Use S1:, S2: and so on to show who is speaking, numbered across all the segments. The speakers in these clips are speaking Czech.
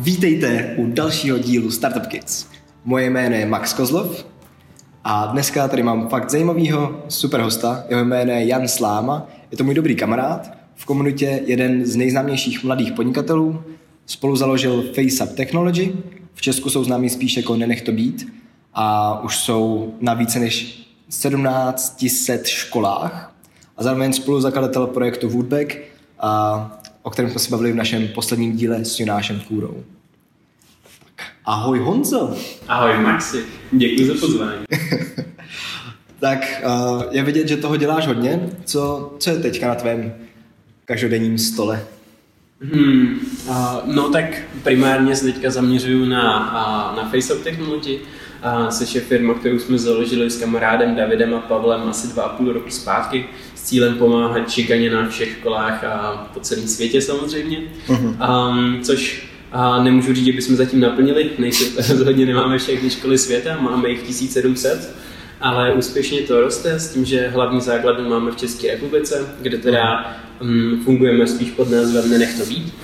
S1: Vítejte u dalšího dílu Startup Kids. Moje jméno je Max Kozlov a dneska tady mám fakt zajímavého super hosta. Jeho jméno je Jan Sláma, je to můj dobrý kamarád, v komunitě jeden z nejznámějších mladých podnikatelů, spolu založil FaceUp Technology, v Česku jsou známí spíš jako Nenech to být. A už jsou na více než 1700 školách. A zároveň spoluzakladatel projektu Woodback, a, o kterém jsme se bavili v našem posledním díle s Jonášem Kůrou. Ahoj Honzo.
S2: Ahoj Maxi, děkuji za pozvání.
S1: tak uh, je vidět, že toho děláš hodně. Co, co je teďka na tvém každodenním stole?
S2: Hmm, uh, no tak primárně se teďka zaměřuju na, uh, na FaceUp Technology, uh, což je firma, kterou jsme založili s kamarádem Davidem a Pavlem asi dva a půl roku zpátky cílem pomáhat šikaně na všech školách a po celém světě samozřejmě, uh-huh. um, což a nemůžu říct, že bychom zatím naplnili, nejsou, rozhodně nemáme všechny školy světa, máme jich 1700, ale úspěšně to roste s tím, že hlavní základnu máme v České republice, kde teda um, fungujeme spíš pod názvem Nenech to být.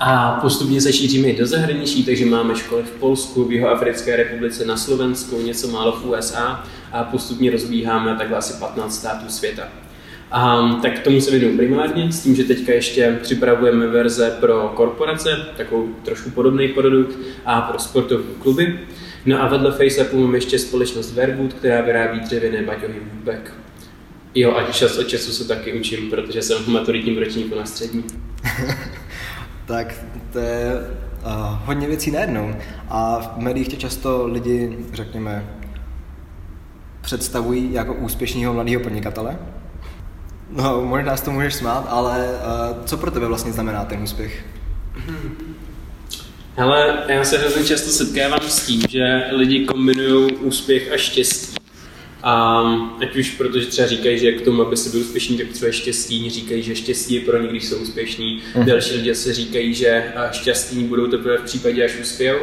S2: A postupně se šíříme i do zahraničí, takže máme školy v Polsku, v Jihoafrické republice, na Slovensku, něco málo v USA a postupně rozbíháme takhle asi 15 států světa. Um, tak tomu se věnuju primárně, s tím, že teďka ještě připravujeme verze pro korporace, takovou trošku podobný produkt, a pro sportovní kluby. No a vedle FaceAppu mám ještě společnost Verwood, která vyrábí dřevěné baťohy Woodback. Jo, a čas od času se taky učím, protože jsem v maturitním ročníku na střední.
S1: tak to je uh, hodně věcí najednou. A v médiích tě často lidi, řekněme, představují jako úspěšného mladého podnikatele. No, možná s to můžeš smát, ale uh, co pro tebe vlastně znamená ten úspěch?
S2: Hele, já se hrozně často setkávám s tím, že lidi kombinují úspěch a štěstí. A ať už protože třeba říkají, že k tomu, aby se byl úspěšný, tak třeba štěstí, říkají, že štěstí je pro ně, když jsou úspěšní. Mm. Další lidé se říkají, že šťastní budou teprve v případě, až uspějou.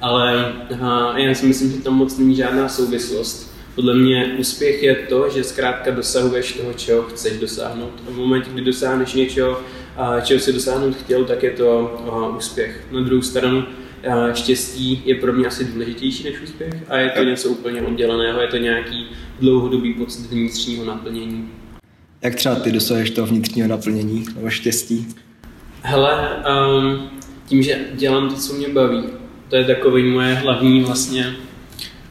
S2: Ale a, já si myslím, že tam moc není žádná souvislost podle mě úspěch je to, že zkrátka dosahuješ toho, čeho chceš dosáhnout. A v momentě, kdy dosáhneš něčeho, čeho si dosáhnout chtěl, tak je to úspěch. Na druhou stranu, štěstí je pro mě asi důležitější než úspěch a je to něco úplně odděleného, je to nějaký dlouhodobý pocit vnitřního naplnění.
S1: Jak třeba ty dosahuješ toho vnitřního naplnění nebo štěstí?
S2: Hele, um, tím, že dělám to, co mě baví, to je takový moje hlavní vlastně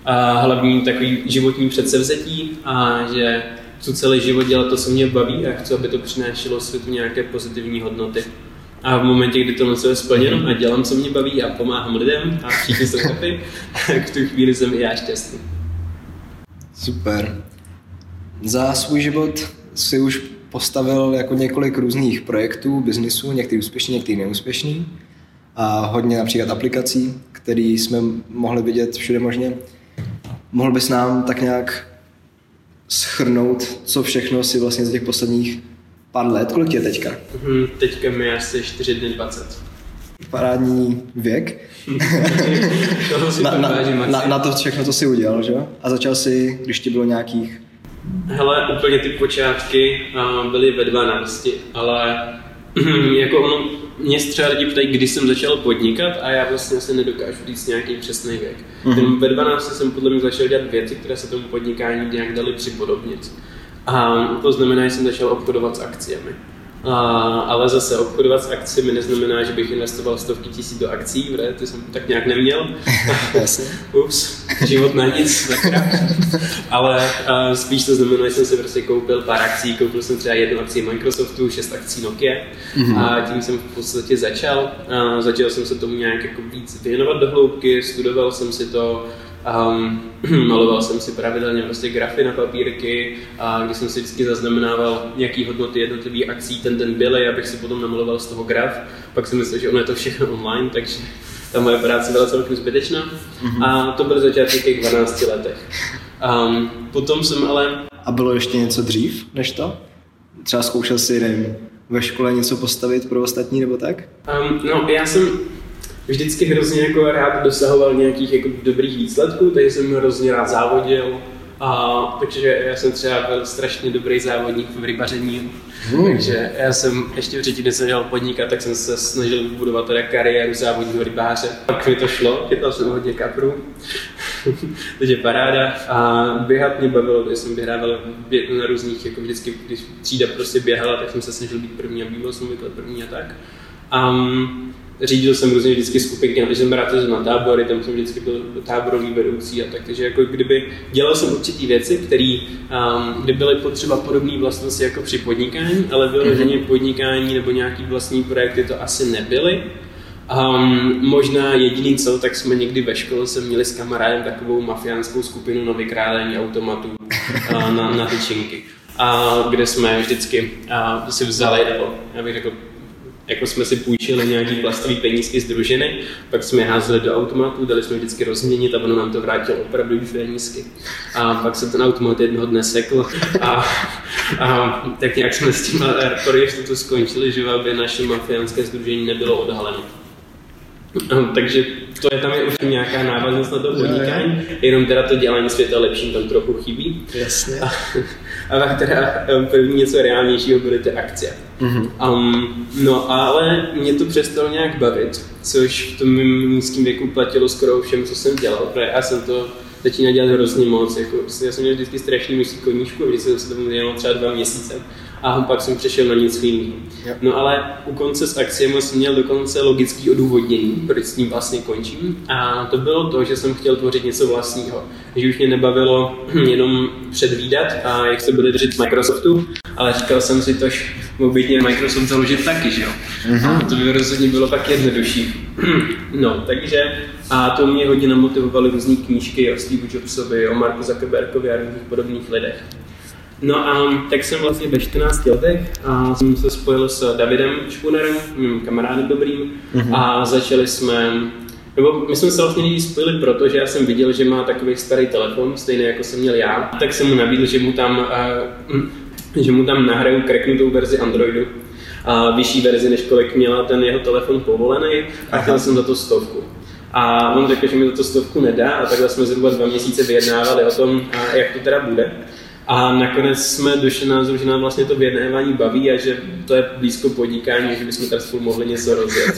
S2: a hlavní takový životní předsevzetí a že chci celý život dělat to, co mě baví a chci, aby to přinášelo světu nějaké pozitivní hodnoty. A v momentě, kdy to je splněno a dělám, co mě baví a pomáhám lidem a všichni jsou happy, tak v tu chvíli jsem i já šťastný.
S1: Super. Za svůj život si už postavil jako několik různých projektů, biznisů, některý úspěšný, některý neúspěšný a hodně například aplikací, které jsme mohli vidět všude možně. Mohl bys nám tak nějak schrnout, co všechno si vlastně za těch posledních pár let, kolik je teďka?
S2: Hmm, teďka mi asi 4 dny 20.
S1: Parádní věk. na, na, na, na, to všechno, co jsi udělal, že A začal si, když ti bylo nějakých...
S2: Hele, úplně ty počátky byly ve 12, ale jako ono, mě třeba lidi ptají, kdy jsem začal podnikat a já vlastně asi nedokážu říct nějaký přesný věk. Mm-hmm. ve 12 jsem podle mě začal dělat věci, které se tomu podnikání nějak dali připodobnit. A to znamená, že jsem začal obchodovat s akciemi. A, ale zase obchodovat s akcemi neznamená, že bych investoval stovky tisíc do akcí, protože ty jsem tak nějak neměl. Ups, život na nic, Ale a, spíš to znamená, že jsem si prostě koupil pár akcí, koupil jsem třeba jednu akci Microsoftu, šest akcí Nokia mm-hmm. a tím jsem v podstatě začal. A, začal jsem se tomu nějak jako víc věnovat do hloubky, studoval jsem si to, Um, maloval jsem si pravidelně prostě grafy na papírky, a když jsem si vždycky zaznamenával nějaký hodnoty jednotlivých akcí, ten den byly, abych si potom namaloval z toho graf. Pak jsem myslel, že ono je to všechno online, takže ta moje práce byla celkem zbytečná. Mm-hmm. A to byly začátky těch 12 letech. Um, potom jsem ale...
S1: A bylo ještě něco dřív než to? Třeba zkoušel si, nevím, ve škole něco postavit pro ostatní nebo tak?
S2: Um, no, já jsem vždycky hrozně jako rád dosahoval nějakých jako dobrých výsledků, takže jsem hrozně rád závodil, A, takže já jsem třeba byl strašně dobrý závodník v rybaření, hmm. takže já jsem ještě v třetí, jsem dělal podnikat, tak jsem se snažil vybudovat teda kariéru závodního rybáře. Pak mi to šlo, chytal jsem hodně kaprů, takže paráda. A běhat mě bavilo, když jsem vyhrával na různých, jako vždycky, když třída prostě běhala, tak jsem se snažil být první a býval jsem obvykle první a tak. Um, řídil jsem různě vždycky skupinky, takže jsem rád na tábory, tam jsem vždycky byl táborový vedoucí a tak, takže jako kdyby dělal jsem určitý věci, které, um, kde byly potřeba podobné vlastnosti jako při podnikání, ale vyloženě mm-hmm. podnikání nebo nějaký vlastní projekty to asi nebyly. Um, možná jediný co, tak jsme někdy ve škole se měli s kamarádem takovou mafiánskou skupinu na vykrádání automatů uh, na, na tyčinky. A kde jsme vždycky uh, si vzali, nebo já bych řekl, jako jsme si půjčili nějaký plastový penízky z družiny, pak jsme je házeli do automatu, dali jsme vždycky rozměnit a ono nám to vrátilo opravdu penízky. A pak se ten automat jednoho dne sekl a, a tak nějak jsme s tím projektem skončili, že aby naše mafiánské združení nebylo odhaleno. Takže to je tam je už nějaká návaznost na to podnikání, jenom teda to dělání světa lepším tam trochu chybí.
S1: Jasně.
S2: A, a pak teda první něco reálnějšího byly ty akcie. Mm-hmm. Um, no ale mě to přestalo nějak bavit, což v tom mým nízkém věku platilo skoro všem, co jsem dělal, protože já jsem to začínal dělat hrozně moc. Jako, já jsem měl vždycky strašný množství koníčku, když jsem se tomu dělal třeba dva měsíce a pak jsem přešel na nic jiného. No ale u konce s akciemi jsem měl dokonce logický odůvodnění, proč s tím vlastně končím. A to bylo to, že jsem chtěl tvořit něco vlastního. Že už mě nebavilo jenom předvídat a jak se bude držet Microsoftu, ale říkal jsem si to, mě Microsoft založit taky, že jo. Mm-hmm. A to by rozhodně bylo pak jednodušší. no, takže a to mě hodně namotivovaly různé knížky o Steve Jobsovi, o Marku Zuckerbergovi a různých podobných lidech. No a tak jsem vlastně ve 14 letech a jsem se spojil s Davidem Špunerem, mým kamarádem dobrým mm-hmm. a začali jsme nebo my jsme se vlastně nejvíc spojili proto, že já jsem viděl, že má takový starý telefon, stejný jako jsem měl já, tak jsem mu nabídl, že mu tam, uh, že mu tam nahraju kreknutou verzi Androidu a vyšší verzi, než kolik měla ten jeho telefon povolený a chtěl jsem za to stovku. A on řekl, že mi za to stovku nedá a takhle jsme zhruba dva měsíce vyjednávali o tom, jak to teda bude. A nakonec jsme došli na názoru, že nám vlastně to vyjednávání baví a že to je blízko podnikání, že bychom tady spolu mohli něco rozjet.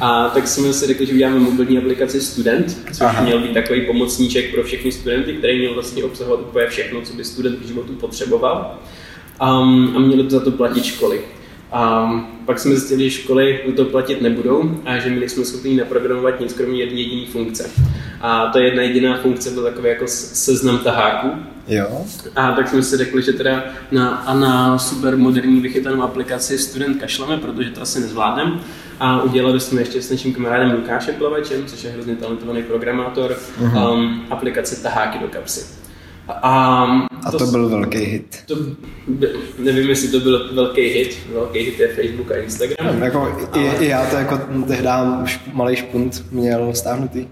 S2: A tak jsme si řekli, že uděláme mobilní aplikaci Student, což Aha. měl být takový pomocníček pro všechny studenty, který měl vlastně obsahovat úplně všechno, co by student v životu potřeboval. Um, a měli za to platit školy. A pak jsme zjistili, že školy to platit nebudou a že my nejsme schopni naprogramovat nic kromě jedné jediné funkce. A ta jedna jediná funkce byla takový jako seznam taháků.
S1: Jo.
S2: A tak jsme si řekli, že teda na, a na super moderní vychytanou aplikaci student kašleme, protože to asi nezvládneme. A udělali jsme ještě s naším kamarádem Lukášem Plavečem, což je hrozně talentovaný programátor, uh-huh. um, aplikace taháky do kapsy.
S1: A, a to, to byl velký hit.
S2: To, nevím, jestli to byl velký hit. Velký hit je Facebook a Instagram.
S1: No, jako, ale... i, i, já to jako tehdy už malý špunt měl stáhnutý.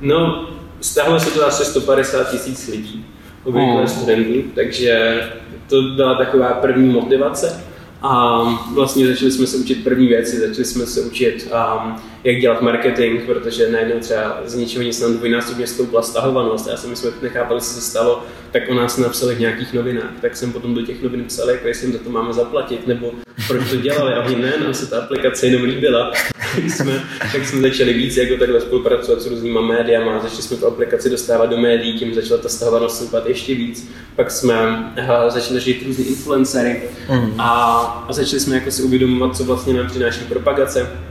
S2: No, stáhlo se to asi 150 tisíc lidí, obvykle hmm. studentů, takže to byla taková první motivace. A vlastně začali jsme se učit první věci, začali jsme se učit, um, jak dělat marketing, protože najednou třeba z ničeho nic nám dvojnásobně stoupla stahovanost. Já jsem jsme nechápali, co se stalo, tak o nás napsali v nějakých novinách. Tak jsem potom do těch novin psal, jako jestli jim za to máme zaplatit, nebo proč to dělali. A oni ne, nám se ta aplikace jenom líbila. tak, jsme, tak jsme začali víc jako takhle spolupracovat s různýma médiama, začali jsme tu aplikaci dostávat do médií, tím začala ta stahovanost stoupat ještě víc. Pak jsme uh, začali žít různý influencery mm. a, a začali jsme jako si uvědomovat, co vlastně nám přináší propagace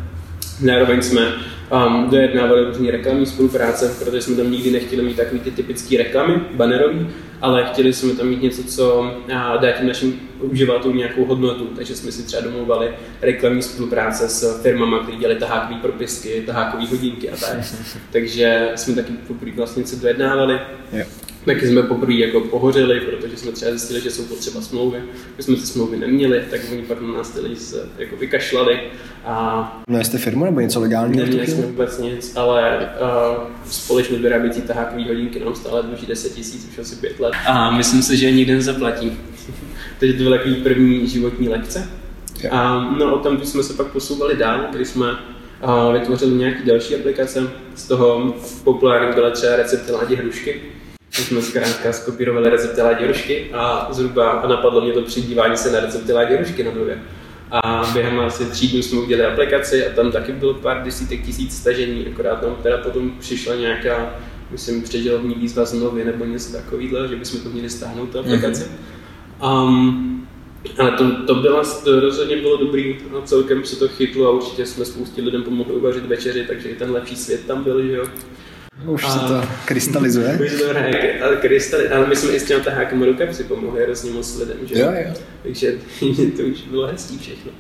S2: Zároveň jsme um, dojednávali různé reklamní spolupráce, protože jsme tam nikdy nechtěli mít takové ty typické reklamy, bannerový, ale chtěli jsme tam mít něco, co dá těm našim uživatelům nějakou hodnotu, takže jsme si třeba domluvali reklamní spolupráce s firmama, které dělají tahákové propisky, tahákové hodinky a tak. takže jsme taky poprvé vlastně se dojednávali. Yeah. Taky jsme poprvé jako pohořili, protože jsme třeba zjistili, že jsou potřeba smlouvy. My jsme ty smlouvy neměli, tak oni pak na nás ty lidi se jako vykašlali. A
S1: no jste firmu nebo něco legálního?
S2: Neměli jsme vůbec nic, ale uh, společnost vyrábějící tahákové hodinky nám stále dluží 10 tisíc už asi 5 let. A myslím si, že nikdy nezaplatí. Takže to byly takový první životní lekce. A no, o tom jsme se pak posouvali dál, když jsme uh, vytvořili nějaké další aplikace. Z toho populární byla třeba recepty ládě hrušky, My jsme zkrátka skopírovali recepty láděrušky a zhruba a napadlo mě to přidívání se na recepty láděrušky na nově. A během asi tří dnů jsme udělali aplikaci a tam taky bylo pár desítek tisíc stažení, akorát tam teda potom přišla nějaká, myslím, předělovní výzva z nově nebo něco takového, že bychom to měli stáhnout tu aplikaci. Mm-hmm. Um, ale to, to, byla, to rozhodně bylo dobrý a celkem se to chytlo a určitě jsme spoustě lidem pomohli uvařit večeři, takže i ten lepší svět tam byl, že jo.
S1: Už a, se to krystalizuje.
S2: Už to hraje, ale, krystali, ale my jsme i s těmi tahákama rukavci pomohli hrozně moc lidem, že?
S1: Jo, jo.
S2: Takže to už bylo hezký všechno.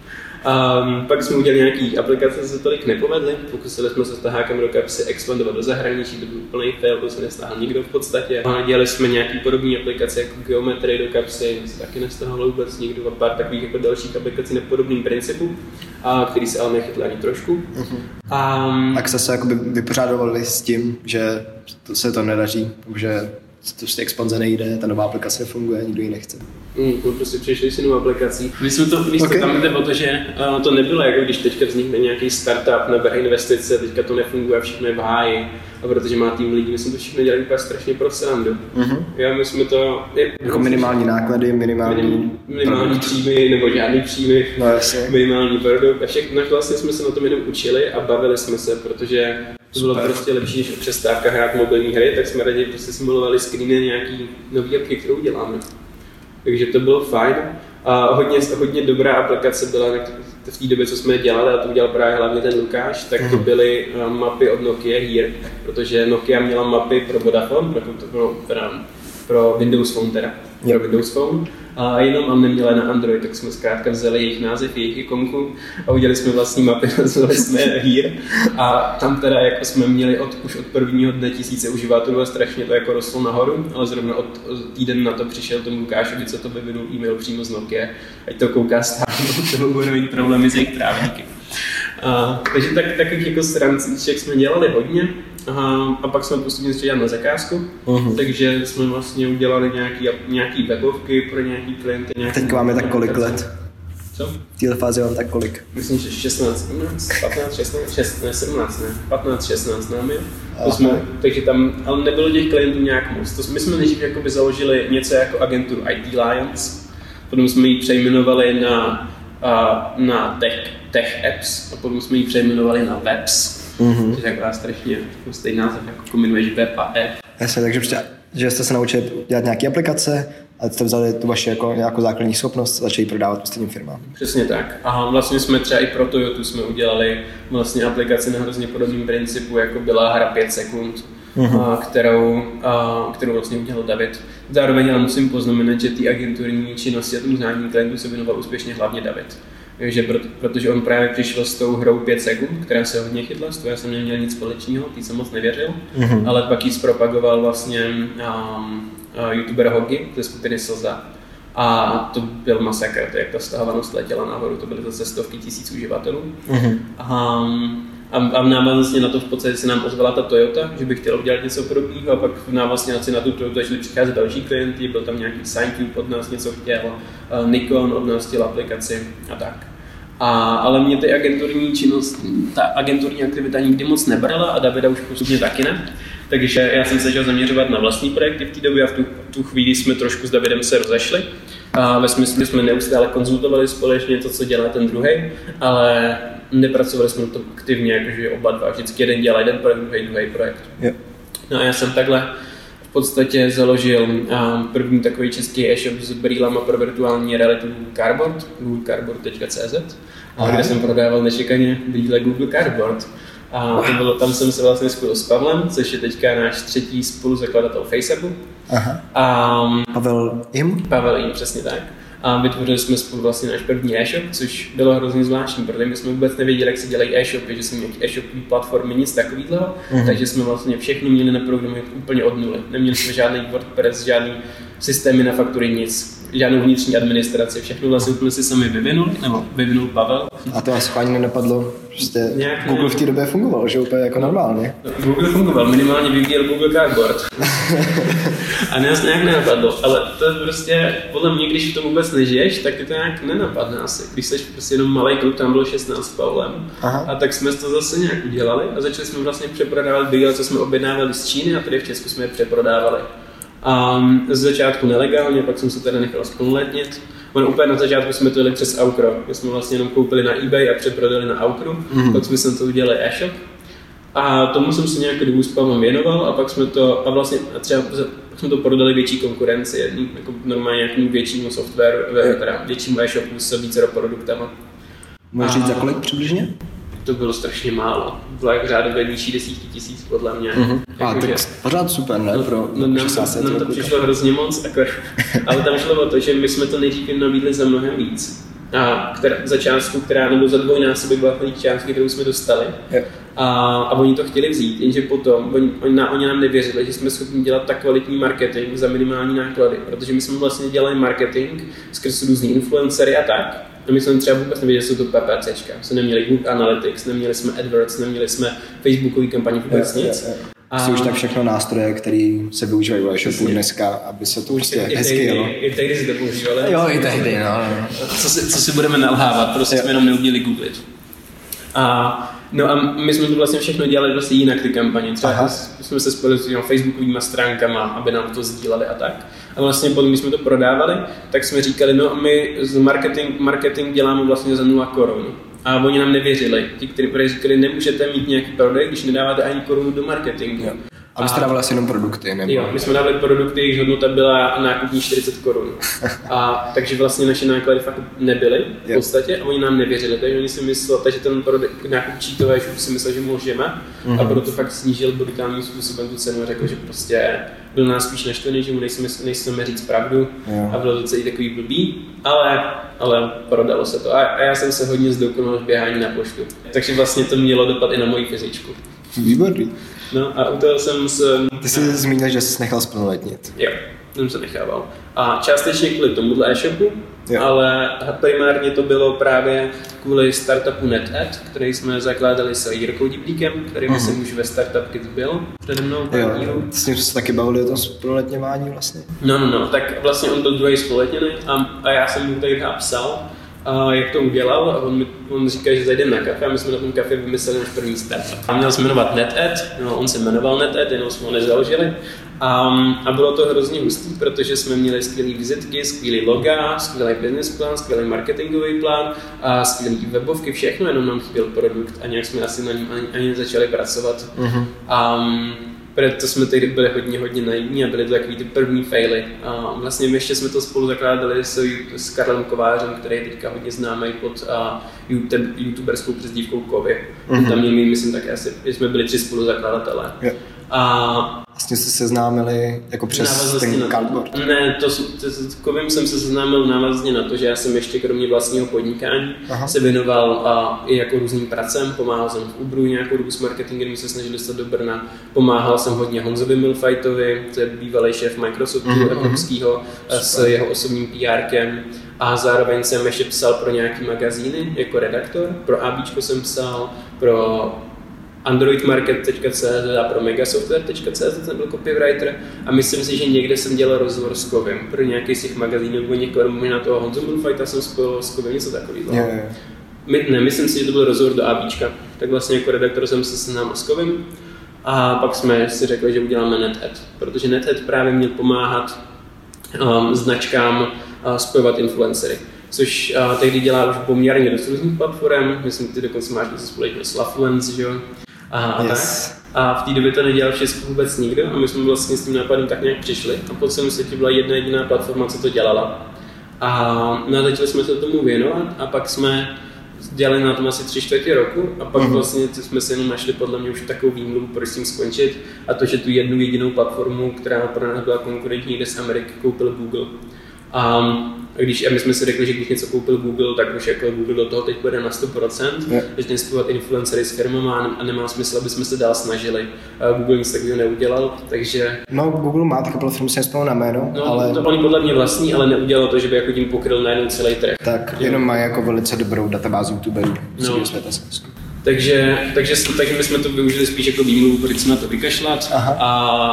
S2: Um, pak jsme udělali nějaký aplikace, se tolik nepovedly. Pokusili jsme se s tahákem do kapsy expandovat do zahraničí, to byl úplný fail, to se nestáhl nikdo v podstatě. A dělali jsme nějaký podobné aplikace jako geometrii do kapsy, se taky nestáhl vůbec nikdo a pár takových jako dalších aplikací na podobným principu, a který se ale nechytli ani trošku.
S1: Uh-huh. Um, tak se se jakoby vypořádovali s tím, že to se to nedaří, že to prostě expanze nejde, ta nová aplikace funguje, nikdo ji nechce.
S2: Mm, no prostě přišli si novou aplikací. My jsme to, víš, okay. tam jde o to, že uh, to nebylo jako když teďka vznikne nějaký startup, nabere investice, teďka to nefunguje, všechno je v háji. A protože má tým lidí, my jsme to všechno dělali úplně strašně pro srandu. Uh-huh. Jo, my jsme to...
S1: Je, jako minimální náklady, minimální... Minim,
S2: minimální příjmy, nebo žádný příjmy,
S1: no, jasně.
S2: minimální produkt. A všechno vlastně jsme se na tom jenom učili a bavili jsme se, protože to bylo Super. prostě lepší, než přestávka hrát mobilní hry, tak jsme raději prostě simulovali screeny nějaký nový apky, kterou děláme. Takže to bylo fajn. A hodně, hodně dobrá aplikace byla v té době, co jsme dělali, a to udělal právě hlavně ten Lukáš, tak to mhm. byly eh, mapy od Nokia Here, protože Nokia měla mapy pro Vodafone, pro, pro, pro, pro Windows Phone teda, pro Windows Phone. A jenom a neměla na Android, tak jsme zkrátka vzali jejich název, jejich ikonku a udělali jsme vlastní mapy, nazvali jsme Here. A tam teda jako jsme měli od, už od prvního dne tisíce uživatelů a strašně to jako rostlo nahoru, ale zrovna od, týden na to přišel tomu Lukášovi, co to vyvinul e-mail přímo z Nokia, ať to kouká stále, to bude mít problémy s jejich trávníky. A, takže tak, takových jako srancíček jsme dělali hodně. Aha, a pak jsme postupně začali dělat na zakázku, uh-huh. takže jsme vlastně udělali nějaký, nějaký webovky pro nějaký klienty. Nějaký
S1: Teď máme tak kolik let?
S2: Co?
S1: V téhle fázi mám tak kolik?
S2: Myslím, že 16, 17, 15, 16, 16 ne, 17, ne, 15, 16 nám je. To jsme, takže tam, ale nebylo těch klientů nějak moc. To, my jsme nejdřív jakoby založili něco jako agenturu IT Lions, potom jsme ji přejmenovali na, na tech, tech Apps a potom jsme ji přejmenovali na Webs Mm-hmm. Což je taková strašně jako stejný název, jako kombinuješ web a app.
S1: Jasně, takže prostě, že jste se naučili dělat nějaké aplikace, a jste vzali tu vaši jako nějakou základní schopnost a začali prodávat ostatním firmám.
S2: Přesně tak. A vlastně jsme třeba i pro Toyota jsme udělali vlastně aplikaci na hrozně podobným principu, jako byla hra 5 sekund, a, kterou, a, kterou vlastně udělal David. Zároveň ale musím poznamenat, že ty agenturní činnosti a tomu znání klientů se věnoval úspěšně hlavně David že proto, protože on právě přišel s tou hrou 5 sekund, která se hodně chytla, s já jsem neměl nic společného, ty jsem moc nevěřil, mm-hmm. ale pak ji zpropagoval vlastně um, youtuber Hogi ze skupiny Slza. A to byl masakr, to jak ta stahovanost letěla nahoru, to byly zase stovky tisíc uživatelů. Mm-hmm. Um, a, a v návaznosti na to v podstatě se nám ozvala ta Toyota, že by chtěla udělat něco podobného a pak v návaznosti na tu Toyota začali přicházet další klienty, byl tam nějaký SignCube od nás něco chtěl, Nikon od nás chtěl aplikaci a tak. A, ale mě ty agenturní činnost, ta agenturní aktivita nikdy moc nebrala a Davida už postupně taky ne. Takže já jsem se začal zaměřovat na vlastní projekty v té době a v tu, tu chvíli jsme trošku s Davidem se rozešli. A ve smyslu, že jsme neustále konzultovali společně to, co dělá ten druhý, ale nepracovali jsme to aktivně, jakože oba dva. Vždycky jeden dělá jeden projekt, druhý druhý projekt.
S1: Yeah.
S2: No a já jsem takhle v podstatě založil první takový český e-shop s brýlama pro virtuální realitu Google Cardboard, googlecardboard.cz, kde jsem prodával nečekaně brýle Google Cardboard. A to bylo, tam jsem se vlastně spojil s Pavlem, což je teďka náš třetí spoluzakladatel Facebooku.
S1: Aha. A, Pavel Im?
S2: Pavel Im, přesně tak a vytvořili jsme spolu vlastně náš první e-shop, což bylo hrozně zvláštní, protože my jsme vůbec nevěděli, jak se dělají e-shopy, že jsme nějaké e-shopové platformy, nic takového, uh-huh. takže jsme vlastně všechno měli na programu úplně od nuly. Neměli jsme žádný WordPress, žádný systémy na faktury, nic žádnou vnitřní administraci, všechno vlastně úplně si sami vyvinul, nebo vyvinul Pavel.
S1: A to asi ani nenapadlo, prostě Nějak Google v té době fungoval, že úplně jako normálně.
S2: Google fungoval, minimálně vyvíjel Google Cardboard. a nás nějak nenapadlo, ale to je prostě, podle mě, když v tom vůbec nežiješ, tak ty to nějak nenapadne asi. Když jsi prostě jenom malý kluk, tam bylo 16 s Pavlem. Aha. A tak jsme to zase nějak udělali a začali jsme vlastně přeprodávat brýle, co jsme objednávali z Číny a tady v Česku jsme je přeprodávali. A z začátku nelegálně, pak jsem se teda nechal splnoletnit. On úplně na začátku jsme to jeli přes Aukro. My jsme vlastně jenom koupili na eBay a přeprodali na Aukru. Mm-hmm. Pak jsme to udělali e-shop. A tomu jsem se nějakou dobu s věnoval a pak jsme to, a vlastně a třeba jsme to prodali větší konkurenci, jedný, jako normálně nějakému většímu softwaru, teda většímu e-shopu s více produktama.
S1: Můžeš říct za kolik přibližně?
S2: To bylo strašně málo. Bylo jak řádově nižší desítky tisíc, podle mě.
S1: Mm-hmm. A tak že... pořád super, ne? Pro
S2: no, nám, to, nám to přišlo hrozně moc, jako, ale tam šlo o to, že my jsme to nejdřív nabídli za mnohem víc. A která, za částku, která nebo za dvojnásobek byla částky, kterou jsme dostali. Yeah. A, a oni to chtěli vzít, jenže potom oni, oni, na, oni nám nevěřili, že jsme schopni dělat tak kvalitní marketing za minimální náklady, protože my jsme vlastně dělali marketing skrz různý influencery a tak. A my jsme třeba vůbec nevěděli, že jsou to PPCčka. My jsme neměli Google Analytics, neměli jsme AdWords, neměli jsme Facebookový kampaně, vůbec yeah, nic. Yeah, yeah.
S1: A... Jsou už tak všechno nástroje, které se využívají v e-shopu dneska, aby se to už
S2: I, hezky jelo. I tehdy si to používali.
S1: Jo, i tehdy, no.
S2: Co si, co si budeme nalhávat, prostě jsme jenom neuměli googlit. A No a my jsme to vlastně všechno dělali vlastně jinak, ty kampaně. Třeba Aha. jsme se spojili s facebookovými stránkama, aby nám to sdíleli a tak. A vlastně potom, když jsme to prodávali, tak jsme říkali, no my z marketing, marketing děláme vlastně za 0 korun. A oni nám nevěřili. Ti, kteří říkali, nemůžete mít nějaký prodej, když nedáváte ani korunu do marketingu. Jo.
S1: A vy jste dávali asi jenom produkty, nebo?
S2: Jo, my jsme dávali produkty, jejichž hodnota byla nákupní 40 korun. A takže vlastně naše náklady fakt nebyly v podstatě a oni nám nevěřili, takže oni si mysleli, takže ten produkt, nákup cheatové už si myslel, že můžeme mm-hmm. a mhm. proto fakt snížil brutálním způsobem tu cenu a řekl, že prostě byl nás spíš naštvený, že mu nejsme, nejsme říct pravdu jo. a bylo to celý takový blbý, ale, ale prodalo se to a, a já jsem se hodně zdokonal v běhání na poštu. Takže vlastně to mělo dopad i na moji fyzičku.
S1: Výborný.
S2: No a u toho jsem se...
S1: Ty jsi zmínil, že jsi nechal splnoletnit.
S2: Jo, jsem se nechával. A částečně kvůli tomuhle e-shopu, jo. ale primárně to bylo právě kvůli startupu NetEd, který jsme zakládali s Jirkou Diblíkem, který uh-huh. jsem už ve Startup Kids byl přede mnou.
S1: Jo, s ním se taky bavili o tom spoletněvání vlastně.
S2: No, no, no, tak vlastně on byl druhý spoletněný a, a já jsem mu tady napsal a jak to udělal a on, mi, on říká, že zajdeme na kafe a my jsme na tom kafe vymysleli náš první start. A měl se jmenovat NetEd, no, on se jmenoval NetEd, jenom jsme ho nezaložili. A, a bylo to hrozně hustý, protože jsme měli skvělé vizitky, skvělý loga, skvělý business plán, skvělý marketingový plán, a skvělé webovky, všechno, jenom nám chyběl produkt a nějak jsme asi na něm ani, ani nezačali pracovat. Uh-huh. Um, proto jsme tehdy byli hodně, hodně naivní a byly to takový ty první faily. A vlastně my ještě jsme to spolu zakládali s, s Karlem Kovářem, který je teďka hodně známý pod a, YouTube, youtuberskou přezdívkou Kovy. Mm-hmm. Tam měli, myslím, tak asi, jsme byli tři spoluzakladatelé. Yeah.
S1: A vlastně se seznámili jako přes ten cardboard?
S2: Ne, to, to, s Kovým jsem se seznámil návazně na to, že já jsem ještě kromě vlastního podnikání Aha. se věnoval a, i jako různým pracem, pomáhal jsem v Uberu nějakou dobu s marketingem, se snažili dostat do Brna, pomáhal jsem hodně Honzovi Milfajtovi, to je bývalý šéf Microsoftu mm-hmm. evropského, s jeho osobním PRkem a zároveň jsem ještě psal pro nějaký magazíny jako redaktor, pro ABčko jsem psal, pro androidmarket.cz a pro megasoftware.cz jsem byl copywriter a myslím si, že někde jsem dělal rozhovor s Kovem pro nějaký z těch magazínů nebo někoho, možná toho Honzo Fighta jsem spojil s Kovem, něco takového. Yeah, yeah. My, ne, myslím si, že to byl rozhovor do ABčka, tak vlastně jako redaktor jsem se seznámil s Kovem a pak jsme si řekli, že uděláme NetHead, protože NetHead právě měl pomáhat um, značkám uh, spojovat influencery což uh, tehdy dělá už poměrně dost různých platform, myslím, ty dokonce máš něco společného s Lafluence, že jo? A, a yes. tak. A v té době to nedělal v Česku vůbec nikdo a my jsme vlastně s tím nápadem tak nějak přišli a po celém světě byla jedna jediná platforma, co to dělala. A no, začali jsme se tomu věnovat a pak jsme dělali na tom asi tři čtvrtě roku a pak uh-huh. vlastně jsme se jenom našli podle mě už takovou výmluvu, proč s tím skončit a to, že tu jednu jedinou platformu, která pro nás byla konkurentní jde z Ameriky, koupil Google. A když a my jsme si řekli, že když něco koupil Google, tak už jako Google do toho teď půjde na 100%, yeah. spojovat influencery s firmama a nemá smysl, aby jsme se dál snažili. Google nic takového neudělal, takže...
S1: No, Google má takové platformy, se na jméno,
S2: no,
S1: ale...
S2: To oni podle mě vlastní, ale neudělal to, že by jako tím pokryl najednou celý trh.
S1: Tak, jenom má jako velice dobrou databázi youtuberů. No.
S2: Takže, takže, takže my jsme to využili spíš jako výmluvu, proč jsme na to vykašlat a,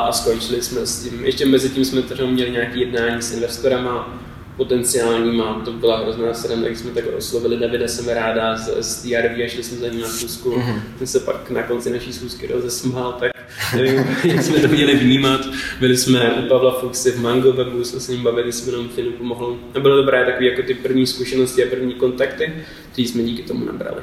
S2: a skončili jsme s tím. Ještě mezi tím jsme třeba měli nějaké jednání s investorama, potenciálníma, to byla hrozná sranda, když jsme tak oslovili Davida Semeráda z, z TRV a šli jsme za ním na schůzku. Mm-hmm. Ten se pak na konci naší schůzky rozesmál, tak nevím, jak jsme to měli vnímat. Byli jsme u Pavla Fuxy v Mango webu, jsme s ním bavili, jsme nám Finu pomohlo. A bylo dobré takové jako ty první zkušenosti a první kontakty, které jsme díky tomu nabrali.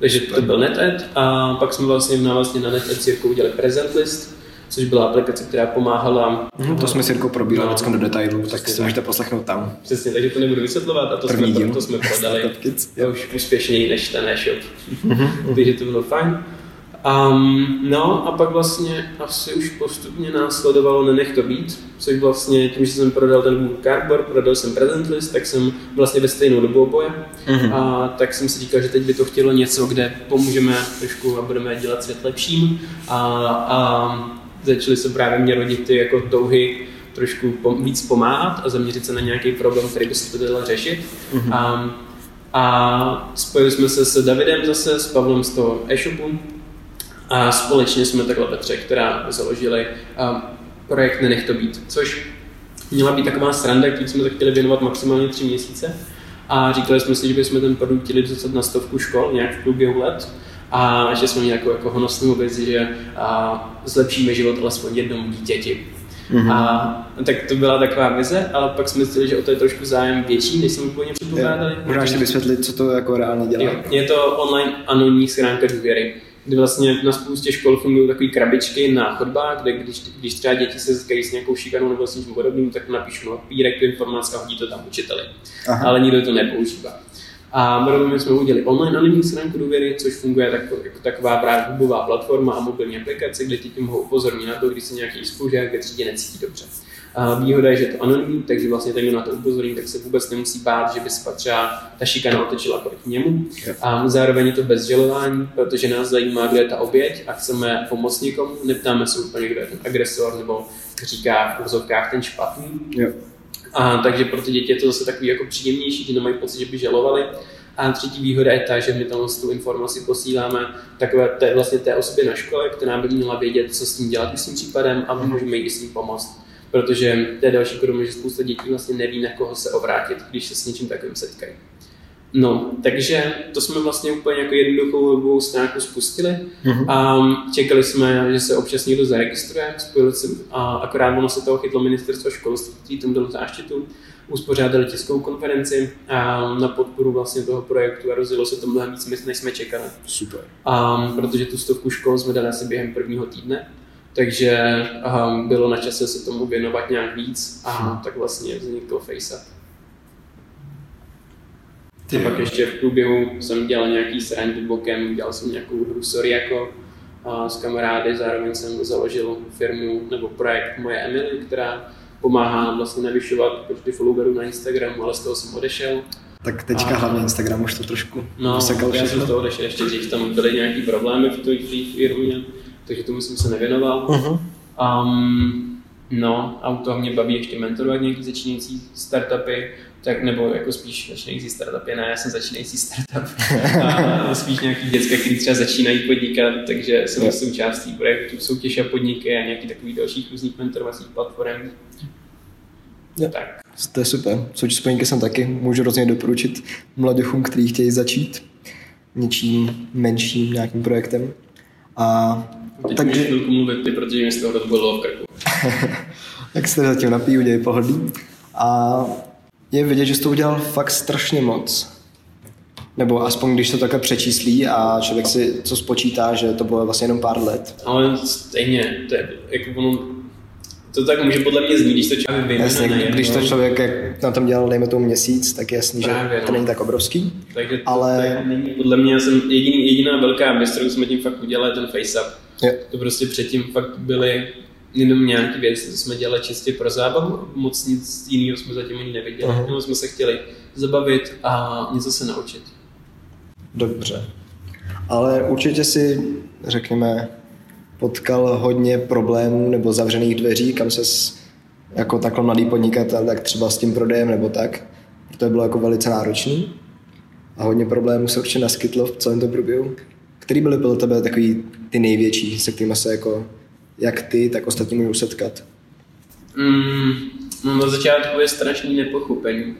S2: Takže to byl NetEd a pak jsme vlastně v návazně na NetEd Cirku udělali present list, což byla aplikace, která pomáhala.
S1: Hmm, to jsme s Jirkou probírali no, do detailů, tak si můžete poslechnout tam.
S2: Přesně, takže to nebudu vysvětlovat a to, První jsme, díl. to jsme prodali to už úspěšněji než ten e-shop. Mm-hmm. takže to bylo fajn. Um, no a pak vlastně asi už postupně následovalo Nenech to být, což vlastně tím, že jsem prodal ten Google Cardboard, prodal jsem Present List, tak jsem vlastně ve stejnou dobu oboje. Mm-hmm. A tak jsem si říkal, že teď by to chtělo něco, kde pomůžeme trošku a budeme dělat svět lepším. A, a začaly se právě mě rodit ty jako touhy trošku pom- víc pomáhat a zaměřit se na nějaký problém, který by se to dalo řešit. Mm-hmm. A, a spojili jsme se s Davidem zase, s Pavlem z toho e-shopu a společně jsme takhle ve třech, která založili projekt Nenech to být, což měla být taková sranda, který jsme se chtěli věnovat maximálně tři měsíce. A říkali jsme si, že bychom ten produkt chtěli dostat na stovku škol nějak v průběhu let a že jsme měli jako, jako honosnou vizi, že a, zlepšíme život alespoň jednomu dítěti. Mm-hmm. A tak to byla taková vize, ale pak jsme zjistili, že o to je trošku zájem větší, než jsme úplně předpokládali.
S1: Můžeš si vysvětlit, co to jako reálně dělá? Jo,
S2: je to online anonimní schránka důvěry kdy vlastně na spoustě škol fungují takové krabičky na chodbách, kde když, když třeba děti se setkají s nějakou šikanou nebo s něčím podobným, tak napíšu na papírek tu informaci a hodí to tam učiteli. Aha. Ale nikdo to nepoužívá. A my jsme udělali online anonymní schránku důvěry, což funguje tak, jako taková právě webová platforma a mobilní aplikace, kde ti mohou upozornit na to, když se nějaký spoužák kde třídě necítí dobře. Výhoda je, že je to anonymní, takže vlastně ten, kdo na to upozorní, tak se vůbec nemusí bát, že by se třeba ta šikana otočila proti němu. A zároveň je to bez žalování, protože nás zajímá, kdo je ta oběť a chceme pomoct někomu. Neptáme se úplně, kdo je ten agresor nebo říká v úzovkách ten špatný. Jo. A, takže pro ty děti je to zase takový jako příjemnější, že nemají pocit, že by žalovali. A třetí výhoda je ta, že my tam tu informaci posíláme takové té, vlastně té osobě na škole, která by měla vědět, co s tím dělat s tím případem a můžeme jí s tím pomoct protože to je další problém, že spousta dětí vlastně neví, na koho se obrátit, když se s něčím takovým setkají. No, takže to jsme vlastně úplně jako jednoduchou webovou stránku spustili mm-hmm. a čekali jsme, že se občas někdo zaregistruje, spojili se, a akorát ono se toho chytlo ministerstvo školství, tomu dalo záštitu, uspořádali tiskovou konferenci a na podporu vlastně toho projektu a rozjelo se to mnohem víc, než jsme čekali.
S1: Super.
S2: A protože tu stovku škol jsme dali asi během prvního týdne, takže um, bylo na čase se tomu věnovat nějak víc a hmm. tak vlastně vznikl FaceUp. A pak ještě v průběhu jsem dělal nějaký srandy bokem, dělal jsem nějakou hru jako a s kamarády, zároveň jsem založil firmu nebo projekt Moje Emily, která pomáhá vlastně navyšovat počty followerů na Instagramu, ale z toho jsem odešel.
S1: Tak teďka a... hlavně Instagram už to trošku
S2: No, já jsem z toho odešel ještě dřív, tam byly nějaký problémy v té firmě takže tomu jsem se nevěnoval. Uh-huh. Um, no a u toho mě baví ještě mentorovat nějaký začínající startupy, tak, nebo jako spíš začínající startupy, ne, já jsem začínající startup, a spíš nějaký děcka, kteří třeba začínají podnikat, takže jsem yeah. součástí projektu soutěž a podniky a nějaký takových dalších různých mentorovacích platform.
S1: Yeah. Tak. To je super. Součástí podniky jsem taky, můžu rozhodně doporučit mladěchům, kteří chtějí začít něčím menším nějakým projektem. A
S2: Teď takže... chvilku mluvit ty, protože mi z toho bylo v krku.
S1: tak se zatím napí, udělej pohodlí. A je vidět, že jsi to udělal fakt strašně moc. Nebo aspoň když to takhle přečíslí a člověk si co spočítá, že to bylo vlastně jenom pár let.
S2: Ale stejně, to je, jako ono, to tak může podle mě znít, když to člověk vyjmenuje. Jasně,
S1: když to člověk jak na tom dělal, dejme tomu měsíc, tak je jasný, Právě, že to no. není tak obrovský.
S2: Takže to, ale... tak není, podle mě jsem jediný, jediná velká věc, kterou jsme tím fakt udělali, ten face-up Jo. To prostě předtím fakt byly jenom nějaké věci, co jsme dělali čistě pro zábavu, moc nic jiného jsme zatím ani neviděli. Uh-huh. Jenom jsme se chtěli zabavit a něco se naučit.
S1: Dobře. Ale určitě si, řekněme, potkal hodně problémů nebo zavřených dveří, kam se jako takhle mladý podnikatel, tak třeba s tím prodejem nebo tak. To bylo jako velice náročný. A hodně problémů se určitě naskytlo v celém tom průběhu. Který byly pro tebe takový ty největší, se kterými se jako jak ty, tak ostatní můžou setkat?
S2: Mm, no na začátku je strašný nepochopení.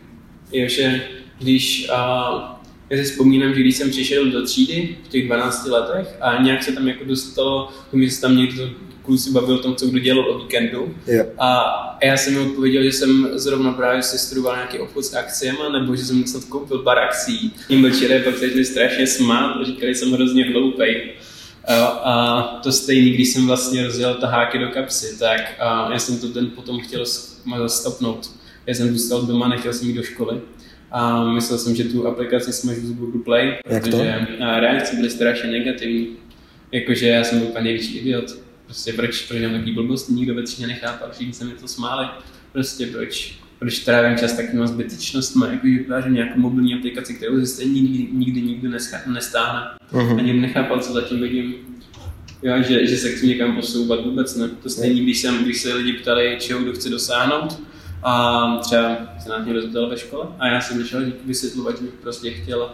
S2: Je, že když a, já si vzpomínám, že když jsem přišel do třídy v těch 12 letech a nějak se tam jako dostalo, že se tam někdo kluci bavil o tom, co kdo dělal o víkendu.
S1: Jo.
S2: A já jsem mi odpověděl, že jsem zrovna právě si studoval nějaký obchod s akciemi, nebo že jsem snad koupil pár akcí. Tím večer pak začali strašně smát a říkali, že jsem hrozně hloupej. A, to stejný, když jsem vlastně rozjel taháky do kapsy, tak já jsem to ten potom chtěl stopnout. Já jsem zůstal doma, nechtěl jsem jít do školy. A myslel jsem, že tu aplikaci smažu z Google Play,
S1: Jak to?
S2: protože reakce byly strašně negativní. Jakože já jsem byl úplně největší idiot. Prostě proč, proč mám takový blbost, nikdo ve třídě nechápal, všichni se mi to smáli. Prostě proč, proč trávím čas takovýma zbytečnostmi, jako že vytvářím nějakou mobilní aplikaci, kterou stejně nikdy, nikdy nikdo nestáhne.
S1: Mhm.
S2: Ani nechápal, co zatím vidím. Jo, že, že se chci někam posouvat vůbec ne. To stejně, když, jsem, když se lidi ptali, čeho kdo chce dosáhnout, a třeba se na mě rozhodl ve škole a já jsem začal vysvětlovat, že bych prostě chtěl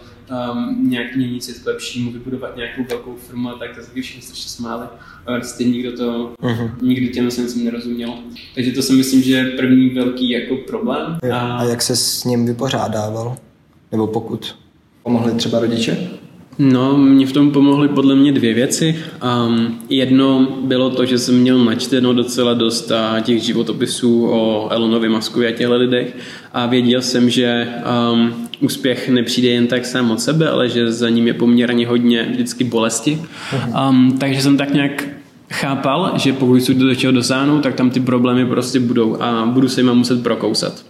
S2: um, nějak měnit svět k lepšímu, vybudovat nějakou velkou firmu a tak, to taky všichni strašně smáli. A prostě nikdo to,
S1: Mhm.
S2: nikdo těm jsem nerozuměl. Takže to si myslím, že je první velký jako problém.
S1: Jo. A jak se s ním vypořádával? Nebo pokud pomohli třeba rodiče?
S2: No, mě v tom pomohly podle mě dvě věci. Um, jedno bylo to, že jsem měl načteno docela dost a, těch životopisů o Elonovi Maskovi a těchto lidech a věděl jsem, že um, úspěch nepřijde jen tak sám od sebe, ale že za ním je poměrně hodně vždycky bolesti. Um, takže jsem tak nějak chápal, že pokud chci do čeho dosáhnout, tak tam ty problémy prostě budou a budu se jim muset prokousat.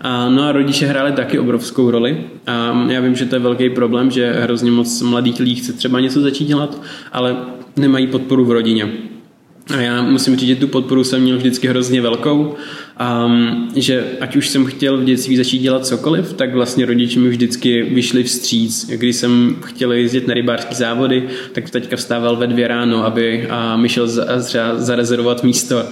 S2: A, no a rodiče hráli taky obrovskou roli. A já vím, že to je velký problém, že hrozně moc mladých lidí chce třeba něco začít dělat, ale nemají podporu v rodině. A já musím říct, že tu podporu jsem měl vždycky hrozně velkou, um, že ať už jsem chtěl v dětství začít dělat cokoliv, tak vlastně rodiče mi vždycky vyšli vstříc. Když jsem chtěl jezdit na rybářské závody, tak teďka vstával ve dvě ráno, aby a mi šel za, zarezervovat místo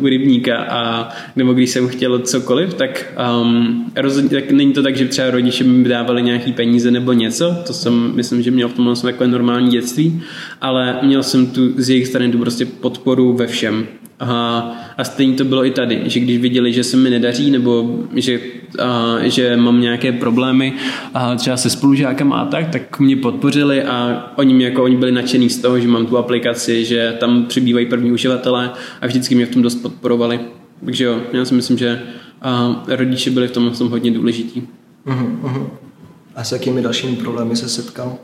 S2: u rybníka. A, nebo když jsem chtěl cokoliv, tak, um, rozhodně, tak není to tak, že třeba rodiče mi dávali nějaký peníze nebo něco, to jsem, myslím, že měl v tomhle takové normální dětství, ale měl jsem tu z jejich strany tu prostě podporu ve všem. A, a stejně to bylo i tady, že když viděli, že se mi nedaří, nebo že, a, že mám nějaké problémy a třeba se spolužákem a tak, tak mě podpořili a oni, mě, jako, oni byli nadšený z toho, že mám tu aplikaci, že tam přibývají první uživatelé a vždycky mě v tom dost podporovali. Takže jo, já si myslím, že a, rodiče byli v tom, v tom hodně důležití.
S1: Mhm, mhm. A s jakými dalšími problémy se setkal?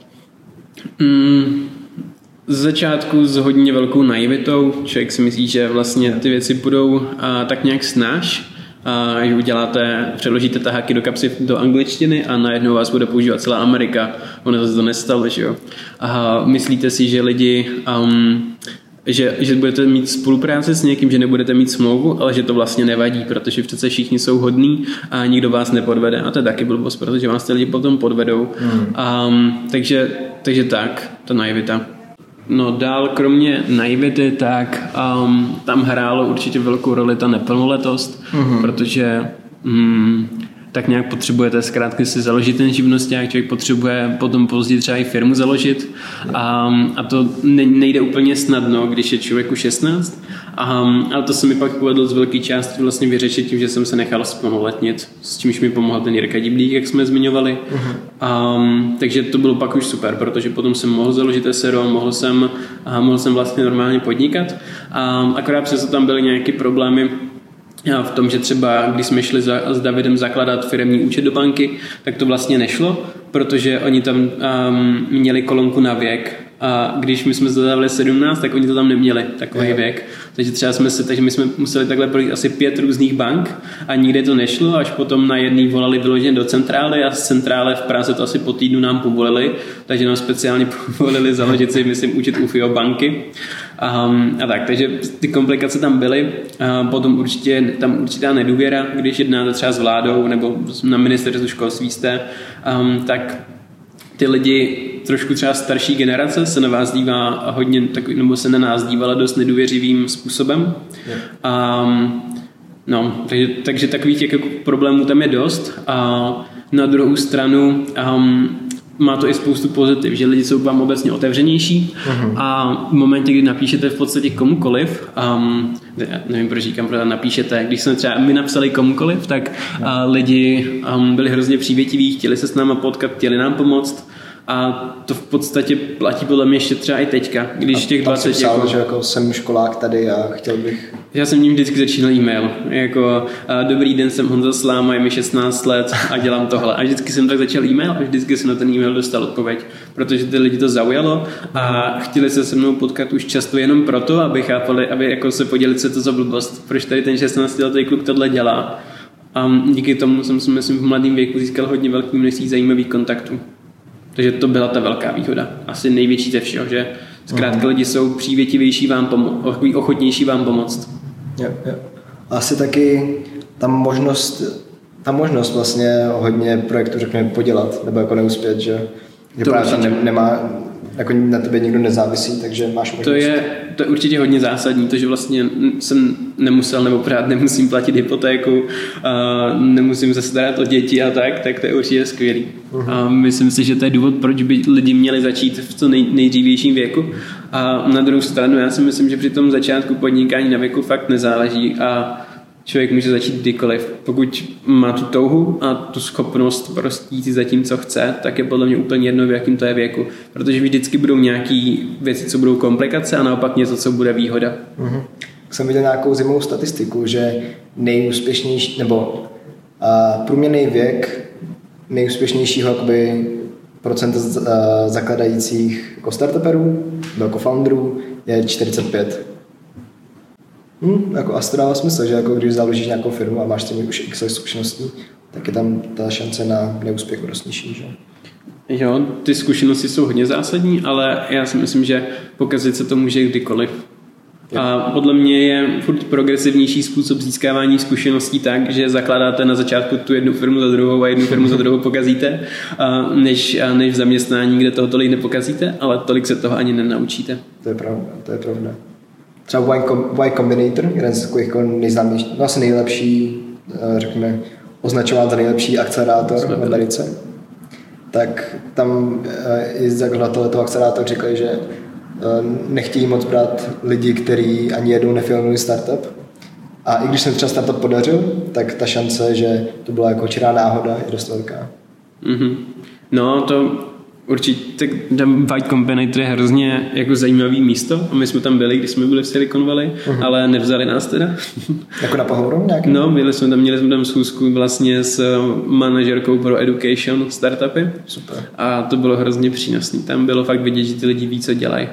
S2: Mm, z začátku s hodně velkou naivitou. Člověk si myslí, že vlastně ty věci budou a, tak nějak snáš, a, že uděláte, přeložíte taháky do kapsy do angličtiny a najednou vás bude používat celá Amerika. Ono se to nestalo, že jo. A myslíte si, že lidi um, že, že budete mít spolupráci s někým, že nebudete mít smlouvu, ale že to vlastně nevadí, protože přece všichni jsou hodní a nikdo vás nepodvede. A to je taky blbost, protože vás ty lidi potom podvedou. Hmm. Um, takže, takže tak, ta naivita. No dál, kromě naivity, tak um, tam hrálo určitě velkou roli ta neplnoletost, mm-hmm. protože um, tak nějak potřebujete zkrátka si založit ten živnosták, člověk potřebuje potom později třeba i firmu založit a, a to ne, nejde úplně snadno, když je člověku 16, a, ale to se mi pak povedlo z velké části vlastně vyřešit tím, že jsem se nechal splnoletnit, s čímž mi pomohl ten Jirka Diblík, jak jsme zmiňovali. Uh-huh. Um, takže to bylo pak už super, protože potom jsem mohl založit SRO, mohl jsem, a mohl jsem vlastně normálně podnikat. Um, akorát přesto tam byly nějaké problémy, v tom, že třeba když jsme šli za, s Davidem zakladat firmní účet do banky, tak to vlastně nešlo, protože oni tam um, měli kolonku na věk a když my jsme zadávali 17, tak oni to tam neměli, takový věk. Takže třeba jsme se, takže my jsme museli takhle projít asi pět různých bank a nikde to nešlo, až potom na jedný volali vyloženě do centrály a z centrály v Praze to asi po týdnu nám povolili, takže nám speciálně povolili založit si, myslím, účet u FIO banky. Um, a tak, takže ty komplikace tam byly. A potom určitě tam určitá nedůvěra, když jednáte třeba s vládou nebo na ministerstvu školství jste, um, tak ty lidi trošku třeba starší generace se na vás dívá hodně, tak, nebo se na nás dívala dost nedůvěřivým způsobem. Yeah. Um, no, takže, takže takových těch jako problémů tam je dost. A na druhou stranu um, má to i spoustu pozitiv, že lidi jsou vám obecně otevřenější uh-huh. a v momentě, kdy napíšete v podstatě komukoliv, um, nevím, proč říkám, protože napíšete, když jsme třeba my napsali komukoliv, tak uh, lidi um, byli hrozně přívětiví, chtěli se s náma potkat, chtěli nám pomoct a to v podstatě platí podle mě ještě třeba i teďka, když těch 20...
S1: Psal, jako, že jako jsem školák tady a chtěl bych...
S2: Já jsem ním vždycky začínal e-mail, jako dobrý den, jsem Honza Sláma, je mi 16 let a dělám tohle. A vždycky jsem tak začal e-mail a vždycky jsem na ten e-mail dostal odpověď, protože ty lidi to zaujalo a chtěli se se mnou potkat už často jenom proto, aby chápali, aby jako se podělit se to za blbost, proč tady ten 16 letý kluk tohle dělá. A díky tomu jsem si myslím v mladém věku získal hodně velký množství zajímavých kontaktů. Takže to byla ta velká výhoda. Asi největší ze všeho, že zkrátka lidi jsou přívětivější vám pomoct, ochotnější vám pomoct.
S1: Jo, jo. Asi taky ta možnost, ta možnost vlastně hodně projektů, řekněme, podělat, nebo jako neuspět, že, že to právě tam ne, nemá, jako na tebe nikdo nezávisí, takže máš možnost.
S2: To je, to je určitě hodně zásadní, to, že vlastně jsem nemusel nebo pořád nemusím platit hypotéku, a nemusím se starat o děti a tak, tak to je určitě skvělý. Uh-huh. A myslím si, že to je důvod, proč by lidi měli začít v co nej, nejdřívějším věku. A na druhou stranu, já si myslím, že při tom začátku podnikání na věku fakt nezáleží a člověk může začít kdykoliv. Pokud má tu touhu a tu schopnost prostě jít za tím, co chce, tak je podle mě úplně jedno, v jakým to je věku. Protože vždycky budou nějaké věci, co budou komplikace a naopak něco, co bude výhoda.
S1: Mm-hmm. Jsem viděl nějakou zimovou statistiku, že nejúspěšnější, nebo uh, průměrný věk nejúspěšnějšího jakoby, procent uh, zakladajících jako startuperů, jako founderů je 45. Hmm, jako asi to dává smysl, že jako když založíš nějakou firmu a máš tím už x zkušeností, tak je tam ta šance na neúspěch dost nižší. Že?
S2: Jo, ty zkušenosti jsou hodně zásadní, ale já si myslím, že pokazit se to může kdykoliv. A podle mě je furt progresivnější způsob získávání zkušeností tak, že zakládáte na začátku tu jednu firmu za druhou a jednu firmu za druhou pokazíte, než, než v zaměstnání, kde toho tolik nepokazíte, ale tolik se toho ani nenaučíte.
S1: To je pravda, to je pravda třeba Y, Combinator, jeden z takových jako nejznámějších, no asi nejlepší, eh, řekněme, označován za nejlepší akcelerátor v Americe, tak tam eh, i zakladatelé toho akcelerátoru říkali, že eh, nechtějí moc brát lidi, kteří ani jednou nefilmovali startup. A i když se třeba startup podařil, tak ta šance, že to byla jako čirá náhoda, je dost velká.
S2: Mm-hmm. No, to Určitě, ten White Combinator je hrozně jako zajímavý místo a my jsme tam byli, když jsme byli v Silicon Valley, uh-huh. ale nevzali nás teda.
S1: jako na pohovoru nějaký?
S2: No, byli jsme tam, měli jsme tam schůzku vlastně s eh, manažerkou pro education startupy.
S1: Super.
S2: A to bylo hrozně přínosné. Tam bylo fakt vidět, že ty lidi ví, co dělají.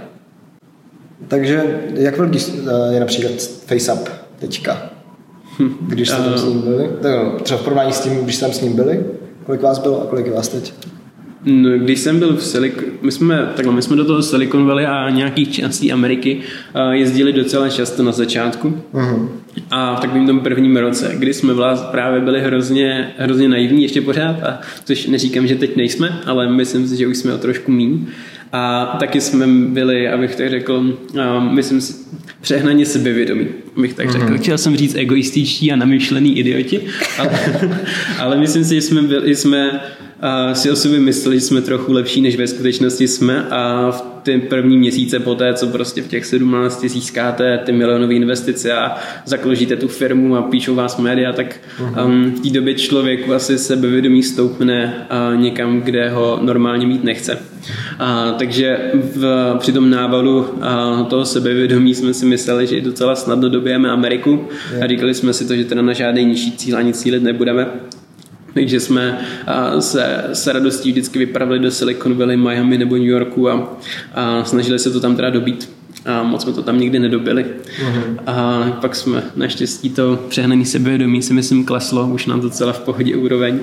S1: Takže jak velký eh, je například FaceUp teďka? Když jste tam s ním byli? Třeba v porovnání s tím, když jste tam s ním byli, kolik vás bylo a kolik je vás teď?
S2: No, když jsem byl v Silicon, my jsme, takhle, my jsme do toho Silicon Valley a nějakých částí Ameriky jezdili docela často na začátku. Uh-huh. A v takovém tom prvním roce, kdy jsme vlast právě byli hrozně, hrozně naivní ještě pořád, a což neříkám, že teď nejsme, ale myslím si, že už jsme o trošku míň. A taky jsme byli, abych tak řekl, uh, myslím si, přehnaně sebevědomí, abych tak řekl. Uh-huh. Chtěl jsem říct egoističtí a namyšlený idioti, ale, ale myslím si, že jsme, byli, jsme a si o sobě mysleli, že jsme trochu lepší, než ve skutečnosti jsme a v ty první měsíce po té, co prostě v těch 17 získáte ty milionové investice a zakložíte tu firmu a píšou vás média, tak uh-huh. um, v té době člověk asi sebevědomí stoupne uh, někam, kde ho normálně mít nechce. A, takže v, při tom návalu a, toho sebevědomí jsme si mysleli, že docela snadno dobijeme Ameriku a říkali jsme si to, že teda na žádný nižší cíl ani cílit nebudeme takže jsme se, se radostí vždycky vypravili do Silicon Valley, Miami nebo New Yorku a, a snažili se to tam teda dobít a moc jsme to tam nikdy nedobili. Uh-huh. A pak jsme naštěstí to přehnaný sebevědomí si myslím kleslo, už nám docela v pohodě úroveň.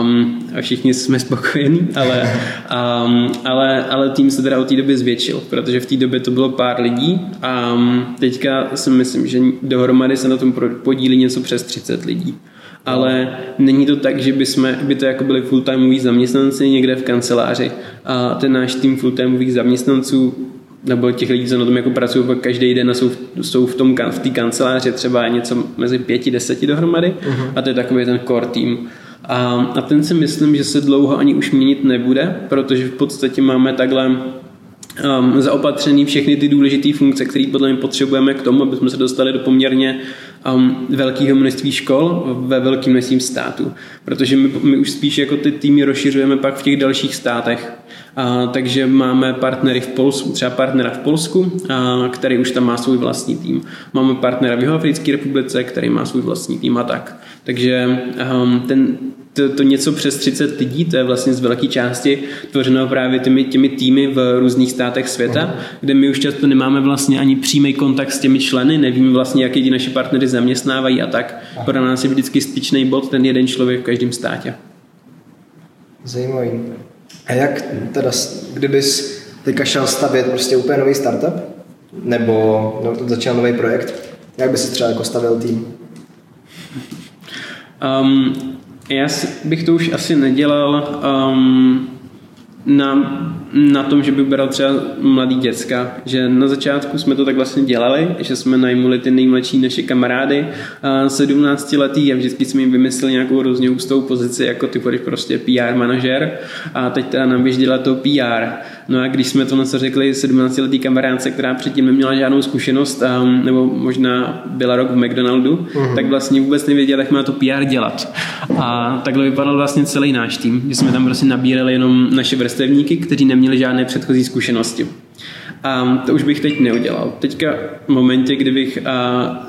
S2: Um, a všichni jsme spokojení, ale, um, ale, ale tým se teda od té doby zvětšil, protože v té době to bylo pár lidí a um, teďka si myslím, že dohromady se na tom podílí něco přes 30 lidí ale není to tak, že by, jsme, by to jako byli full-timeoví zaměstnanci někde v kanceláři a ten náš tým full-timeových zaměstnanců nebo těch lidí, co na tom jako pracují každý den a jsou, jsou v tom v té kanceláři třeba něco mezi pěti, deseti dohromady uh-huh. a to je takový ten core tým. A, a ten si myslím, že se dlouho ani už měnit nebude, protože v podstatě máme takhle um, zaopatřený všechny ty důležité funkce, které podle mě potřebujeme k tomu, aby jsme se dostali do poměrně um, velkého množství škol ve velkém množství států. Protože my, my už spíš jako ty týmy rozšiřujeme pak v těch dalších státech. A, takže máme partnery v Polsku, třeba partnera v Polsku, a, který už tam má svůj vlastní tým. Máme partnera v Jihoafrické republice, který má svůj vlastní tým a tak. Takže um, ten, to, to něco přes 30 lidí, to je vlastně z velké části tvořeno právě těmi, těmi týmy v různých státech světa, kde my už často nemáme vlastně ani přímý kontakt s těmi členy, nevíme vlastně, jak ti naši partnery zaměstnávají a tak. Pro nás je vždycky styčný bod ten jeden člověk v každém státě.
S1: Zajímavý. A jak teda, kdybys teďka šel stavět prostě úplně nový startup, nebo no, začal nový projekt, jak bys třeba jako stavil tým?
S2: Um, já bych to už asi nedělal um, na, na tom, že bych bral třeba mladý děcka, že na začátku jsme to tak vlastně dělali, že jsme najmuli ty nejmladší naše kamarády, 17 letý a vždycky jsme jim vymysleli nějakou hrozně ústou pozici, jako ty budeš prostě PR manažer a teď teda nám běž dělat to PR. No a když jsme to na co řekli 17-letý kamarádce, která předtím neměla žádnou zkušenost, um, nebo možná byla rok v McDonaldu, uh-huh. tak vlastně vůbec nevěděla, jak má to PR dělat. A takhle vypadal vlastně celý náš tým, že jsme tam prostě nabírali jenom naše vrstevníky, kteří neměli žádné předchozí zkušenosti. A to už bych teď neudělal. Teďka v momentě, kdybych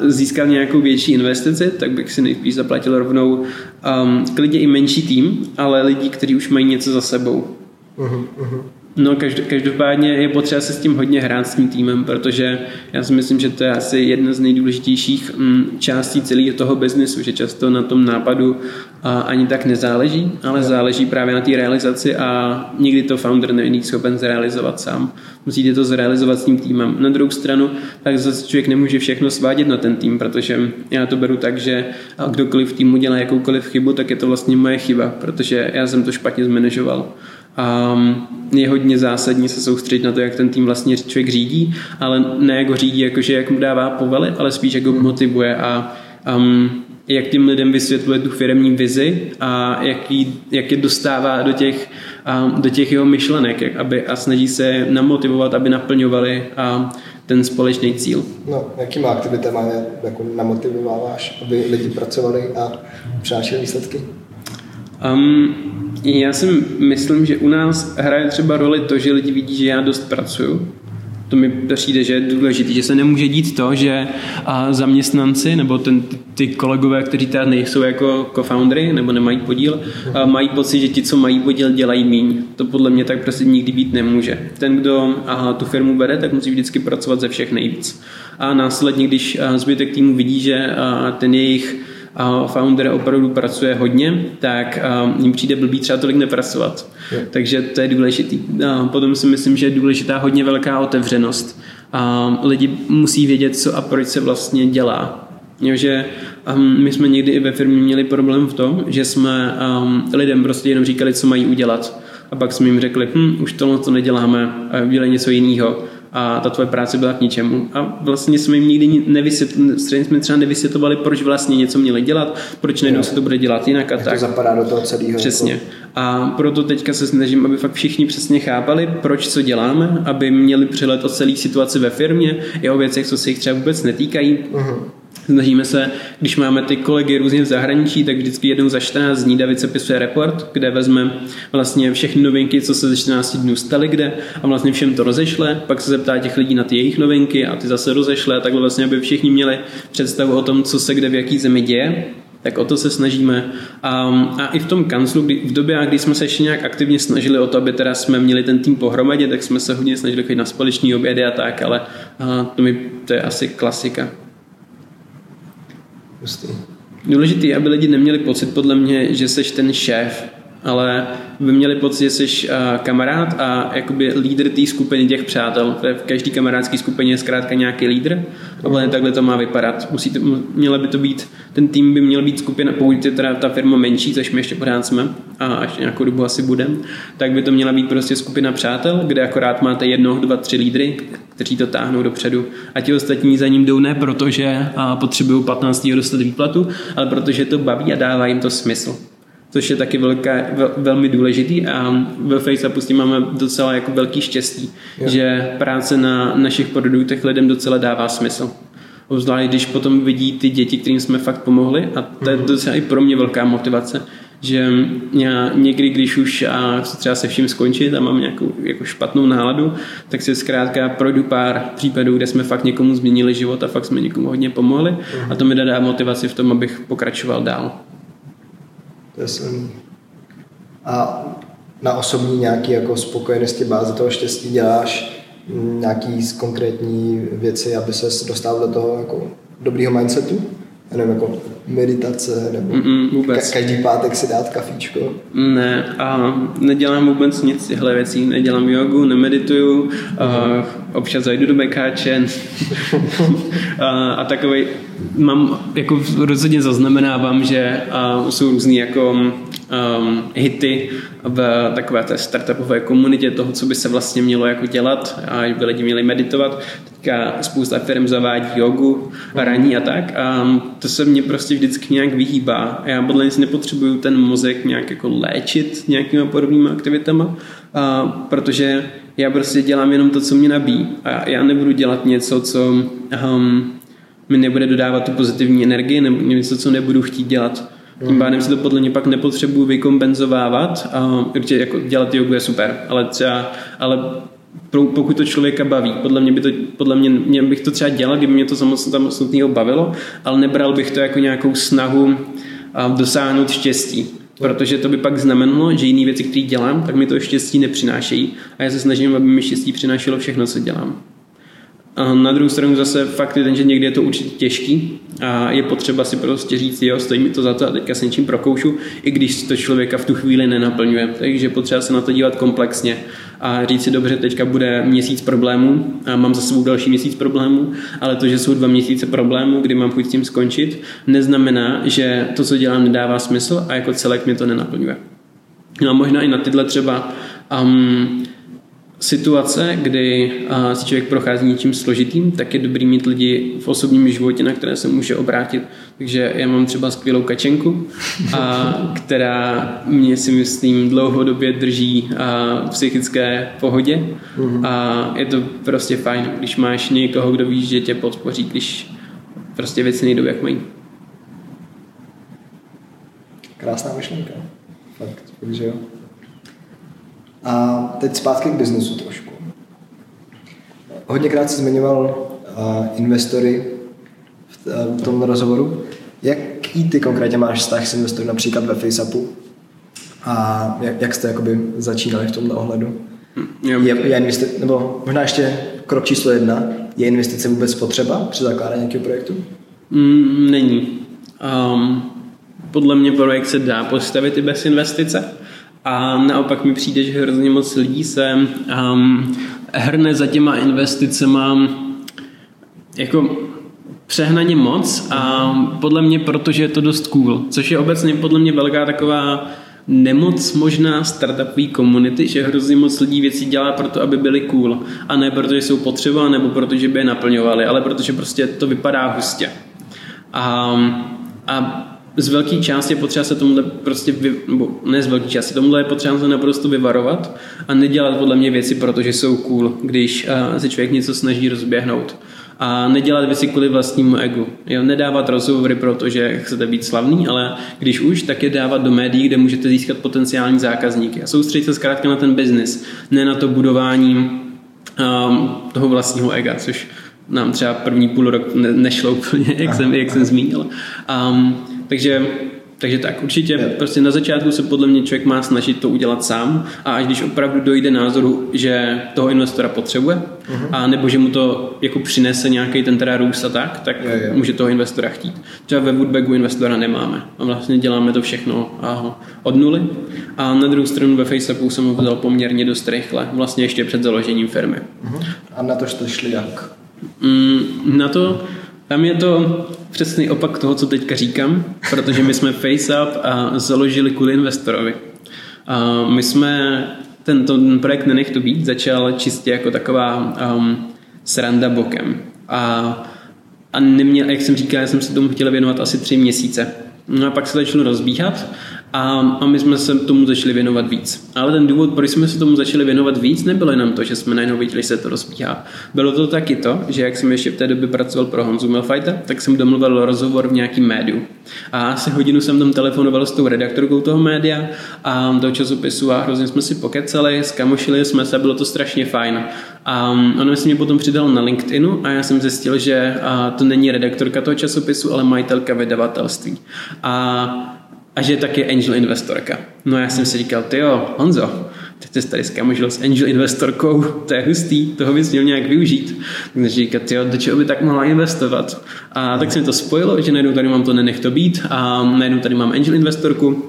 S2: získal nějakou větší investici, tak bych si nejspíš zaplatil rovnou um, klidně i menší tým, ale lidi, kteří už mají něco za sebou. Uh-huh, uh-huh. No, každopádně je potřeba se s tím hodně hrát s tím týmem, protože já si myslím, že to je asi jedna z nejdůležitějších mm, částí celého toho biznesu, že často na tom nápadu ani tak nezáleží, ale záleží právě na té realizaci a nikdy to founder není schopen zrealizovat sám. Musíte to zrealizovat s tím týmem. Na druhou stranu, tak zase člověk nemůže všechno svádět na ten tým, protože já to beru tak, že kdokoliv v týmu dělá jakoukoliv chybu, tak je to vlastně moje chyba, protože já jsem to špatně zmanežoval. A je hodně zásadní se soustředit na to, jak ten tým vlastně člověk řídí, ale ne jak ho řídí, jakože jak mu dává povely, ale spíš jak ho motivuje a um, jak těm lidem vysvětluje tu firmní vizi a jak, jí, jak je dostává do těch, um, do těch jeho myšlenek, jak aby, a snaží se namotivovat, aby naplňovali um, ten společný cíl.
S1: No, jakýma aktivitama jako namotivováváš, aby lidi pracovali a přinášeli výsledky?
S2: Um, já si myslím, že u nás hraje třeba roli to, že lidi vidí, že já dost pracuju. To mi přijde, že je důležité, že se nemůže dít to, že zaměstnanci nebo ten, ty kolegové, kteří tady nejsou jako co-foundry nebo nemají podíl, mají pocit, že ti, co mají podíl, dělají míň. To podle mě tak prostě nikdy být nemůže. Ten, kdo aha, tu firmu vede, tak musí vždycky pracovat ze všech nejvíc. A následně, když zbytek týmu vidí, že ten jejich a founder opravdu pracuje hodně, tak jim přijde blbý třeba tolik nepracovat. Je. Takže to je důležitý. A potom si myslím, že je důležitá hodně velká otevřenost. A lidi musí vědět, co a proč se vlastně dělá. Jo, že um, my jsme někdy i ve firmě měli problém v tom, že jsme um, lidem prostě jenom říkali, co mají udělat. A pak jsme jim řekli, hm, už tohle to neděláme, dělej něco jiného a ta tvoje práce byla k ničemu. A vlastně jsme jim nikdy nevysvětli, jsme třeba nevysvětlovali, proč vlastně něco měli dělat, proč najednou se to bude dělat jinak a
S1: Jak
S2: tak.
S1: to zapadá do toho celého.
S2: Přesně. Jako... A proto teďka se snažím, aby fakt všichni přesně chápali, proč co děláme, aby měli přehled o celé situaci ve firmě, i o věcech, co se jich třeba vůbec netýkají. Uh-huh. Snažíme se, když máme ty kolegy různě v zahraničí, tak vždycky jednou za 14 dní David sepisuje report, kde vezme vlastně všechny novinky, co se ze 14 dnů staly kde a vlastně všem to rozešle, pak se zeptá těch lidí na ty jejich novinky a ty zase rozešle, a takhle vlastně, aby všichni měli představu o tom, co se kde v jaký zemi děje tak o to se snažíme. A, a i v tom kanclu, kdy, v době, kdy jsme se ještě nějak aktivně snažili o to, aby teda jsme měli ten tým pohromadě, tak jsme se hodně snažili chodit na společný obědy a tak, ale a to, mi, to je asi klasika.
S1: Pustý.
S2: Důležité aby lidi neměli pocit podle mě, že seš ten šéf, ale by měli pocit, že jsi kamarád a jakoby lídr té skupiny těch přátel. V každé kamarádské skupině je zkrátka nějaký lídr a vlastně takhle to má vypadat. Musí to, měla by to být, ten tým by měl být skupina, pokud je teda ta firma menší, což my ještě pořád jsme a až nějakou dobu asi budeme, tak by to měla být prostě skupina přátel, kde akorát máte jednoho, dva, tři lídry, kteří to táhnou dopředu. A ti ostatní za ním jdou ne proto, že potřebují 15. dostat výplatu, ale protože to baví a dává jim to smysl. což je taky velká, vel, velmi důležitý a ve FaceAppu s tím máme docela jako velký štěstí, jo. že práce na našich produktech lidem docela dává smysl. Obzvlášť, když potom vidí ty děti, kterým jsme fakt pomohli a to je mhm. docela i pro mě velká motivace, že já někdy, když už a chci třeba se vším skončit a mám nějakou jako špatnou náladu, tak si zkrátka projdu pár případů, kde jsme fakt někomu změnili život a fakt jsme někomu hodně pomohli a to mi dá motivaci v tom, abych pokračoval dál.
S1: To je A na osobní nějaký jako spokojenosti báze toho štěstí děláš nějaký konkrétní věci, aby se dostal do toho jako dobrýho mindsetu? Já nevím, jako meditace, nebo Mm-mm, vůbec. Ka- každý pátek si dát kafíčko?
S2: Ne, a nedělám vůbec nic z těchto věcí. Nedělám jogu, nemedituju, mm-hmm. a občas zajdu do bekáče a, a takový mám, jako rozhodně zaznamenávám, že jsou různý jako um, hity v takové té startupové komunitě toho, co by se vlastně mělo jako dělat a by lidi měli meditovat. Teďka spousta firm zavádí jogu, raní a tak a to se mě prostě vždycky nějak vyhýbá. Já podle nic nepotřebuju ten mozek nějak jako léčit nějakýma podobnými aktivitama, a, protože já prostě dělám jenom to, co mě nabíjí a já nebudu dělat něco, co um, mi nebude dodávat tu pozitivní energii nebo něco, co nebudu chtít dělat. Tím pádem si to podle mě pak nepotřebuji vykompenzovávat a určitě jako dělat jogu je super, ale třeba, ale pokud to člověka baví, podle mě, by to, podle mě, mě bych to třeba dělal, kdyby mě to samotného bavilo, ale nebral bych to jako nějakou snahu dosáhnout štěstí. Protože to by pak znamenalo, že jiné věci, které dělám, tak mi to štěstí nepřinášejí. A já se snažím, aby mi štěstí přinášelo všechno, co dělám. Na druhou stranu zase fakt je ten, že někdy je to určitě těžký a je potřeba si prostě říct, jo, stojí mi to za to a teďka se něčím prokoušu, i když to člověka v tu chvíli nenaplňuje. Takže potřeba se na to dívat komplexně a říct si dobře, teďka bude měsíc problémů a mám za sebou další měsíc problémů, ale to, že jsou dva měsíce problémů, kdy mám chuť s tím skončit, neznamená, že to, co dělám, nedává smysl a jako celek mě to nenaplňuje. No a možná i na tyhle třeba um, situace, kdy si člověk prochází něčím složitým, tak je dobrý mít lidi v osobním životě, na které se může obrátit. Takže já mám třeba skvělou kačenku, a, která mě si myslím dlouhodobě drží a, v psychické pohodě mm-hmm. a je to prostě fajn, když máš někoho, kdo víš, že tě podpoří, když prostě věci nejdou, jak mají.
S1: Krásná myšlenka. Fakt, že jo. A teď zpátky k biznesu trošku. Hodněkrát jsi zmiňoval uh, investory v, uh, v tom rozhovoru. Jaký ty konkrétně máš vztah s investory například ve FaceAppu? A jak, jak jste jakoby začínali v tomto ohledu? Je, je investi- nebo možná ještě krok číslo jedna, je investice vůbec potřeba při zakládání nějakého projektu?
S2: Mm, není. Um, podle mě projekt se dá postavit i bez investice. A naopak mi přijde, že hrozně moc lidí se um, hrne za těma investicema jako přehnaně moc a podle mě protože je to dost cool, což je obecně podle mě velká taková nemoc možná startupové komunity, že hrozně moc lidí věcí dělá proto, aby byly cool a ne protože jsou potřeba nebo protože by je naplňovali, ale protože prostě to vypadá hustě. A, a z velké části je potřeba se tomuhle prostě, vy, nebo ne z velké části, tomuhle je potřeba se naprosto vyvarovat a nedělat podle mě věci, protože jsou cool, když uh, se člověk něco snaží rozběhnout. A nedělat věci kvůli vlastnímu egu. Jo, nedávat rozhovory, protože chcete být slavný, ale když už, tak je dávat do médií, kde můžete získat potenciální zákazníky. A soustředit se zkrátka na ten biznis, ne na to budování um, toho vlastního ega, což nám třeba první půl rok ne, nešlo úplně, jak jsem, jak jsem zmínil. Um, takže takže tak, určitě je. prostě na začátku se podle mě člověk má snažit to udělat sám a až když opravdu dojde názoru, že toho investora potřebuje, uh-huh. a nebo že mu to jako přinese nějaký ten teda růst a tak, tak je, je. může toho investora chtít. Třeba ve Woodbagu investora nemáme a vlastně děláme to všechno od nuly a na druhou stranu ve Facebooku jsem ho vzal poměrně dost rychle, vlastně ještě před založením firmy.
S1: Uh-huh. A na to jste šli jak?
S2: Mm, na to tam je to přesný opak toho, co teďka říkám, protože my jsme FaceUp a založili kvůli investorovi. A my jsme tento ten projekt Nenech to být začal čistě jako taková um, sranda bokem. A, a neměl, jak jsem říkal, já jsem se tomu chtěl věnovat asi tři měsíce. No a pak se začal rozbíhat A, a my jsme se tomu začali věnovat víc. Ale ten důvod, proč jsme se tomu začali věnovat víc, nebylo jenom to, že jsme najednou viděli, že se to rozbíhá. Bylo to taky to, že jak jsem ještě v té době pracoval pro Honzu Milfajta, tak jsem domluvil rozhovor v nějakém médiu. A asi hodinu jsem tam telefonoval s tou redaktorkou toho média a do časopisu a hrozně jsme si pokecali, skamošili jsme se, bylo to strašně fajn. A ona se mě potom přidal na LinkedInu a já jsem zjistil, že to není redaktorka toho časopisu, ale majitelka vydavatelství. A a že je taky angel investorka. No já jsem si říkal, ty jo, Honzo, ty jsi tady skamožil s angel investorkou, to je hustý, toho bys měl nějak využít. Takže říkat, jo, do čeho by tak mohla investovat? A tak se mi to spojilo, že najednou tady mám to nenech to být a najednou tady mám angel investorku,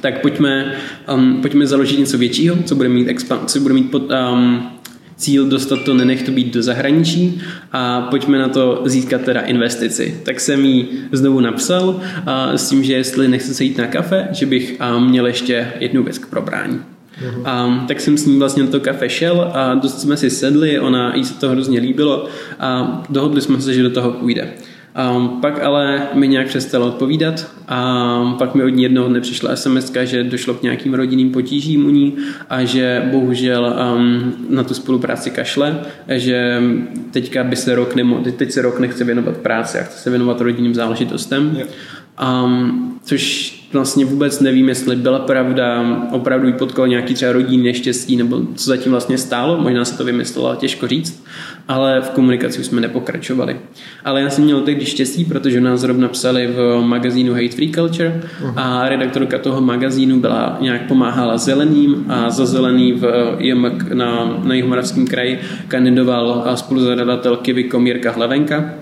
S2: tak pojďme, um, pojďme založit něco většího, co bude mít, expan- co bude mít pod, um, cíl dostat to, nenech to být do zahraničí a pojďme na to získat teda investici. Tak jsem jí znovu napsal a s tím, že jestli nechce se jít na kafe, že bych a, měl ještě jednu věc k probrání. Uh-huh. A, tak jsem s ní vlastně na to kafe šel a dost jsme si sedli, ona jí se to hrozně líbilo a dohodli jsme se, že do toho půjde. Um, pak ale mi nějak přestalo odpovídat a pak mi od ní jednoho dne přišla SMS, že došlo k nějakým rodinným potížím u ní a že bohužel um, na tu spolupráci kašle, že teďka by se rok nemo, teď se rok nechce věnovat práci a chce se věnovat rodinným záležitostem. Yeah. Um, což vlastně vůbec nevím, jestli byla pravda, opravdu jí potkal nějaký třeba rodinný neštěstí, nebo co zatím vlastně stálo, možná se to vymyslela, těžko říct, ale v komunikaci už jsme nepokračovali. Ale já jsem měl tehdy štěstí, protože nás zrovna psali v magazínu Hate Free Culture a redaktorka toho magazínu byla nějak pomáhala zeleným a za zelený v na, na Jihomoravském kraji kandidoval spoluzadavatel Kivy Komírka Hlavenka,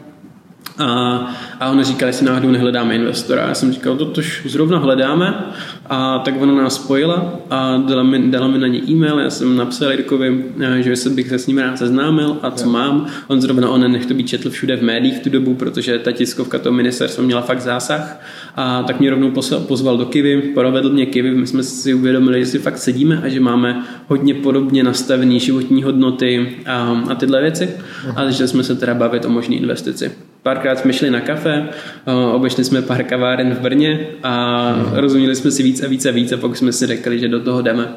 S2: a, a ona říkala, jestli náhodou nehledáme investora. Já jsem říkal, to tož zrovna hledáme. A tak ona nás spojila a dala mi, dala mi na ně e-mail. Já jsem napsal Jirkovi, eh, že se bych se s ním rád seznámil a co mám. On zrovna on nech to být četl všude v médiích v tu dobu, protože ta tiskovka toho ministerstva měla fakt zásah. A tak mě rovnou pozval do Kivy, provedl mě Kivy. My jsme si uvědomili, že si fakt sedíme a že máme hodně podobně nastavené životní hodnoty a, a tyhle věci. A že jsme se teda bavit o možné investici. Párkrát jsme šli na kafe, obešli jsme pár kaváren v Brně a rozuměli jsme si víc a víc a víc a pak jsme si řekli, že do toho jdeme.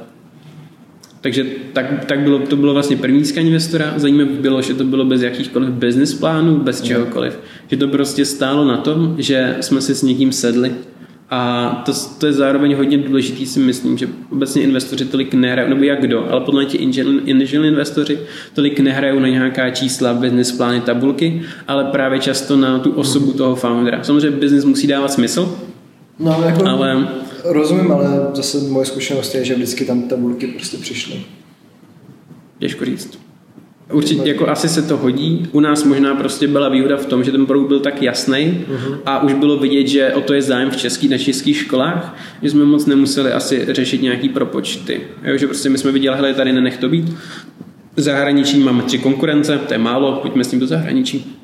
S2: Takže tak, tak bylo, to bylo vlastně první získání investora. Zajímavé bylo, že to bylo bez jakýchkoliv business plánů, bez čehokoliv. Že to prostě stálo na tom, že jsme si s někým sedli a to, to je zároveň hodně důležitý, si myslím, že obecně investoři tolik nehrajou, nebo jak kdo, ale podle těch angel investoři tolik nehrajou na nějaká čísla, business plány, tabulky, ale právě často na tu osobu toho foundera. Samozřejmě business musí dávat smysl,
S1: no, jako ale... Rozumím, ale zase moje zkušenost je, že vždycky tam tabulky prostě přišly.
S2: Těžko říct. Určitě jako asi se to hodí. U nás možná prostě byla výhoda v tom, že ten produkt byl tak jasný uh-huh. a už bylo vidět, že o to je zájem v českých, na českých školách, že jsme moc nemuseli asi řešit nějaký propočty. Jo, že prostě my jsme viděli, hele, tady nenech to být. V zahraničí máme tři konkurence, to je málo, pojďme s tím do zahraničí.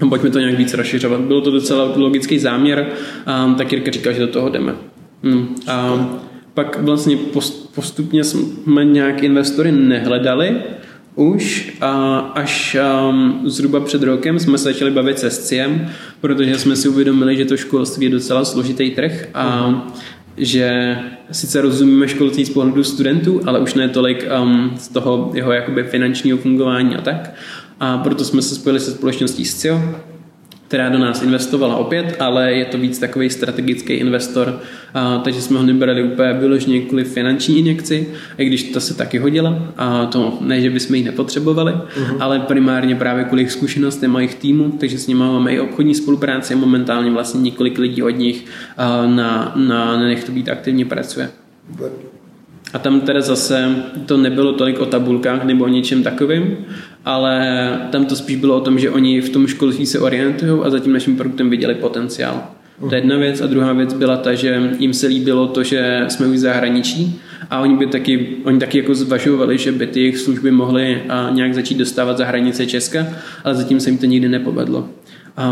S2: No, pojďme to nějak víc rozšiřovat. Bylo to docela logický záměr, a tak Jirka říkal, že do toho jdeme. Hmm. A pak vlastně postupně jsme nějak investory nehledali, už a až um, zhruba před rokem jsme se začali bavit se SCIEM, protože jsme si uvědomili, že to školství je docela složitý trh a uh-huh. že sice rozumíme školství z pohledu studentů, ale už ne tolik um, z toho jeho jakoby finančního fungování a tak. A proto jsme se spojili se společností SCIO, která do nás investovala opět, ale je to víc takový strategický investor, a, takže jsme ho nebrali úplně vyloženě kvůli finanční injekci, i když to se taky hodila, a to ne, že bychom ji nepotřebovali, uh-huh. ale primárně právě kvůli jejich zkušenostem a jejich týmu, takže s nimi máme i obchodní spolupráci a momentálně vlastně několik lidí od nich a, na, na, na nech to být aktivně pracuje. A tam teda zase to nebylo tolik o tabulkách nebo o něčem takovým, ale tam to spíš bylo o tom, že oni v tom školství se orientují a za tím naším produktem viděli potenciál. To je jedna věc. A druhá věc byla ta, že jim se líbilo to, že jsme už zahraničí a oni by taky, oni taky jako zvažovali, že by ty jejich služby mohly nějak začít dostávat za hranice Česka, ale zatím se jim to nikdy nepovedlo.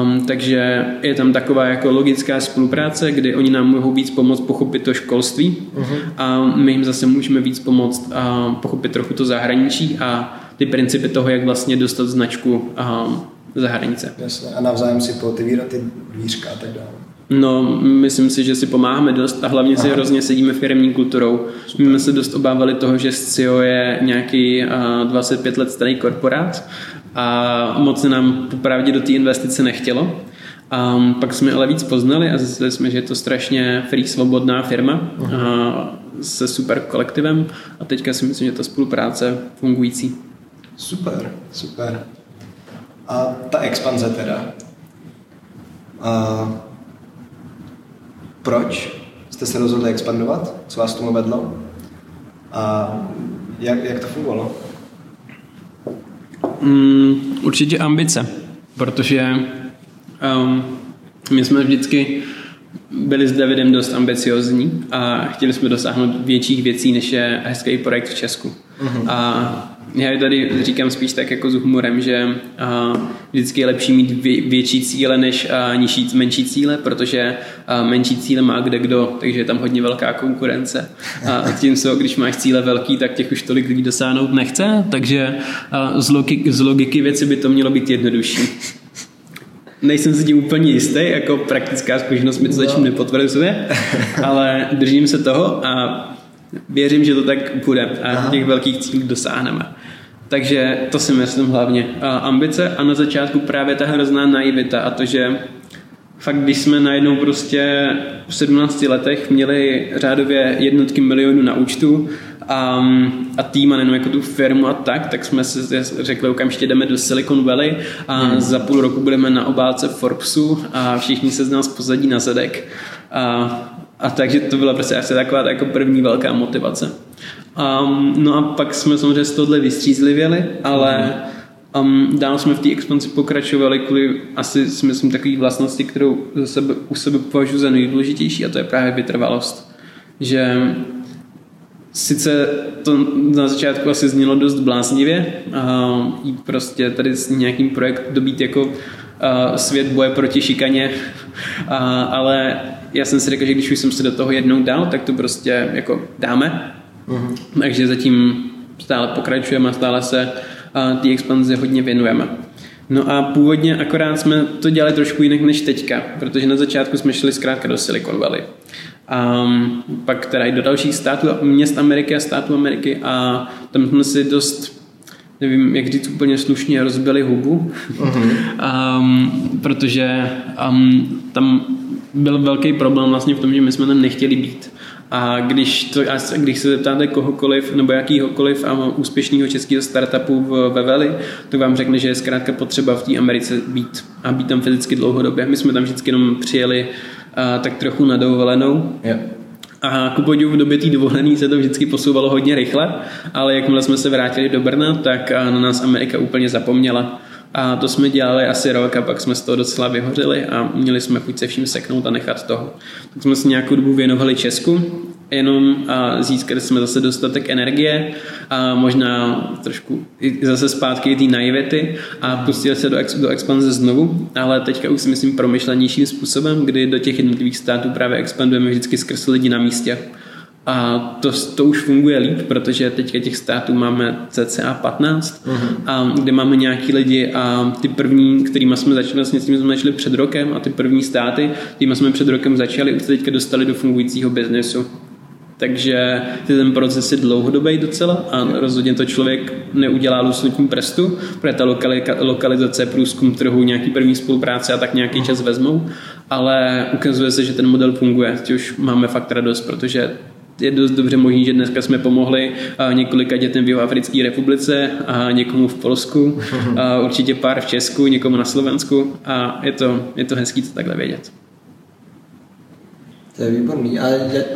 S2: Um, takže je tam taková jako logická spolupráce, kdy oni nám mohou víc pomoct pochopit to školství uh-huh. a my jim zase můžeme víc pomoct a pochopit trochu to zahraničí a ty principy toho, jak vlastně dostat značku um, za hranice.
S1: Jasně, a navzájem si pootevírat ty dvířka a tak dále.
S2: No, myslím si, že si pomáháme dost a hlavně si hrozně sedíme firmní kulturou. My jsme se dost obávali toho, že SCIO je nějaký uh, 25 let starý korporát a moc se nám popravdě do té investice nechtělo. A pak jsme ale víc poznali a zjistili jsme, že je to strašně free, svobodná firma a se super kolektivem a teďka si myslím, že ta spolupráce fungující.
S1: Super, super. A ta expanze teda. A proč jste se rozhodli expandovat? Co vás tomu vedlo? A jak, jak to fungovalo?
S2: Mm, určitě ambice, protože um, my jsme vždycky byli s Davidem dost ambiciozní a chtěli jsme dosáhnout větších věcí, než je hezký projekt v Česku. Uh-huh. A já tady říkám spíš tak jako s humorem, že vždycky je lepší mít vě, větší cíle než nižší, menší cíle, protože menší cíle má kde kdo, takže je tam hodně velká konkurence. A tím se, když máš cíle velký, tak těch už tolik lidí dosáhnout nechce, takže z, logiky, z logiky věci by to mělo být jednodušší. Nejsem si tím úplně jistý, jako praktická zkušenost mi to zatím no. nepotvrzuje, ale držím se toho a věřím, že to tak bude a Aha. těch velkých cílů dosáhneme. Takže to si myslím hlavně. A ambice a na začátku právě ta hrozná naivita a to, že fakt když jsme najednou prostě v 17 letech měli řádově jednotky milionů na účtu a, a tým a nejenom jako tu firmu a tak, tak jsme si řekli okamžitě jdeme do Silicon Valley a hmm. za půl roku budeme na obálce Forbesu a všichni se z nás pozadí na zadek. A, a takže to byla prostě asi taková jako první velká motivace. Um, no a pak jsme samozřejmě z tohle vystřízlivěli, ale um, dál jsme v té expanzi pokračovali kvůli asi si myslím takový vlastnosti, kterou za sebe, u sebe považuji za nejdůležitější a to je právě vytrvalost. Že sice to na začátku asi znělo dost bláznivě, uh, jít prostě tady s nějakým projekt dobít jako uh, svět boje proti šikaně, uh, ale já jsem si řekl, že když už jsem se do toho jednou dal, tak to prostě jako dáme. Uh-huh. Takže zatím stále pokračujeme a stále se uh, té expanzi hodně věnujeme. No a původně akorát jsme to dělali trošku jinak než teďka, protože na začátku jsme šli zkrátka do Silicon Valley. Um, pak teda i do dalších států, měst Ameriky a států Ameriky a tam jsme si dost nevím, jak říct úplně slušně, rozbili hubu, uh-huh. um, protože um, tam byl velký problém vlastně v tom, že my jsme tam nechtěli být. A když, to, když se zeptáte kohokoliv nebo jakýhokoliv úspěšného českého startupu v, ve Veli, to vám řekne, že je zkrátka potřeba v té Americe být a být tam fyzicky dlouhodobě. My jsme tam vždycky jenom přijeli a, tak trochu na dovolenou. Yeah. A ku podivu v době té dovolené se to vždycky posouvalo hodně rychle, ale jakmile jsme se vrátili do Brna, tak na nás Amerika úplně zapomněla. A to jsme dělali asi rok a pak jsme z toho docela vyhořeli a měli jsme chuť se vším seknout a nechat toho. Tak jsme se nějakou dobu věnovali Česku, jenom a získali jsme zase dostatek energie a možná trošku zase zpátky té naivety a pustili se do, ex, do expanze znovu, ale teďka už si myslím promyšlenějším způsobem, kdy do těch jednotlivých států právě expandujeme vždycky skrz lidi na místě. A to, to už funguje líp, protože teďka těch států máme cca 15, uh-huh. a kde máme nějaký lidi a ty první, kterými jsme začali, vlastně s tím jsme začali před rokem a ty první státy, kterými jsme před rokem začali, už se teďka dostali do fungujícího biznesu. Takže ten proces je dlouhodobý docela a rozhodně to člověk neudělá lusnutím prstu, protože ta lokalizace, průzkum trhu, nějaký první spolupráce a tak nějaký čas vezmou, ale ukazuje se, že ten model funguje. Teď už máme fakt radost, protože je dost dobře možný, že dneska jsme pomohli několika dětem v Africké republice a někomu v Polsku, a určitě pár v Česku, někomu na Slovensku a je to, je to hezký to takhle vědět.
S1: To je výborný. A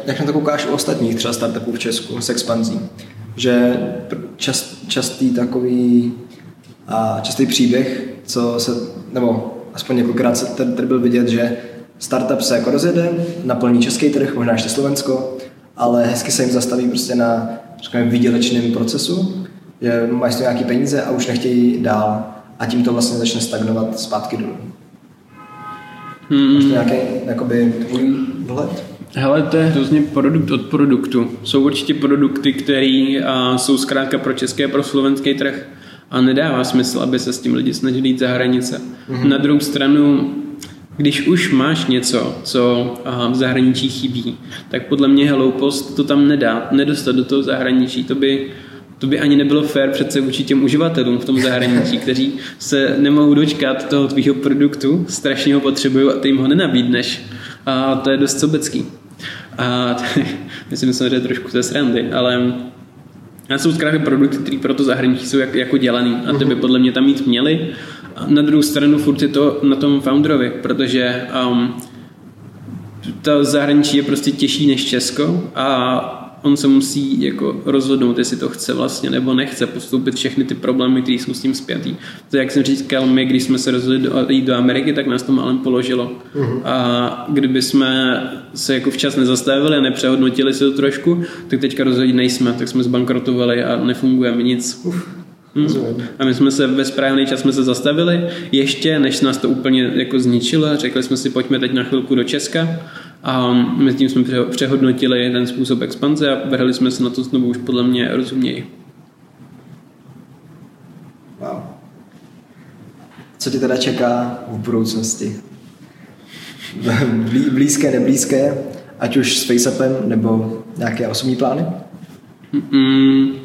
S1: jak na to koukáš u ostatních třeba startupů v Česku s expanzí? Že čas, častý takový a častý příběh, co se, nebo aspoň několikrát se tady byl vidět, že startup se jako rozjede, naplní český trh, možná ještě Slovensko, ale hezky se jim zastaví prostě na řekněme, výdělečném procesu, že mají nějaký peníze a už nechtějí dál a tím to vlastně začne stagnovat zpátky dolů. Hmm. Máš to nějaký jakoby, tvůj vhled?
S2: Hele, to je hrozně produkt od produktu. Jsou určitě produkty, které jsou zkrátka pro české, pro slovenský trh a nedává smysl, aby se s tím lidi snažili jít za hranice. Mm-hmm. Na druhou stranu když už máš něco, co v zahraničí chybí, tak podle mě Hello Post to tam nedá, nedostat do toho zahraničí. To by, to by ani nebylo fér přece vůči těm uživatelům v tom zahraničí, kteří se nemohou dočkat toho tvýho produktu, strašně ho potřebují a ty jim ho nenabídneš. A to je dost sobecký. A myslím, že je trošku ze srandy, ale a jsou zkrátka produkty, které pro to zahraničí jsou jako, jako dělaný a ty by podle mě tam mít měli. Na druhou stranu furt je to na tom founderovi, protože um, ta zahraničí je prostě těžší než Česko a on se musí jako rozhodnout, jestli to chce vlastně nebo nechce postoupit všechny ty problémy, které jsou s tím zpětý. To jak jsem říkal, my, když jsme se rozhodli do, jít do Ameriky, tak nás to málem položilo. Uh-huh. A kdyby jsme se jako včas nezastavili a nepřehodnotili se to trošku, tak teďka rozhodně nejsme, tak jsme zbankrotovali a nefungujeme nic. Uf. Hmm. A my jsme se ve správný čas jsme se zastavili, ještě než nás to úplně jako zničilo, řekli jsme si, pojďme teď na chvilku do Česka a mezi tím jsme přehodnotili ten způsob expanze a vrhli jsme se na to znovu už podle mě rozuměji.
S1: Wow. Co ti teda čeká v budoucnosti? Blízké, neblízké, ať už s FaceAppem nebo nějaké osobní plány?
S2: Mm,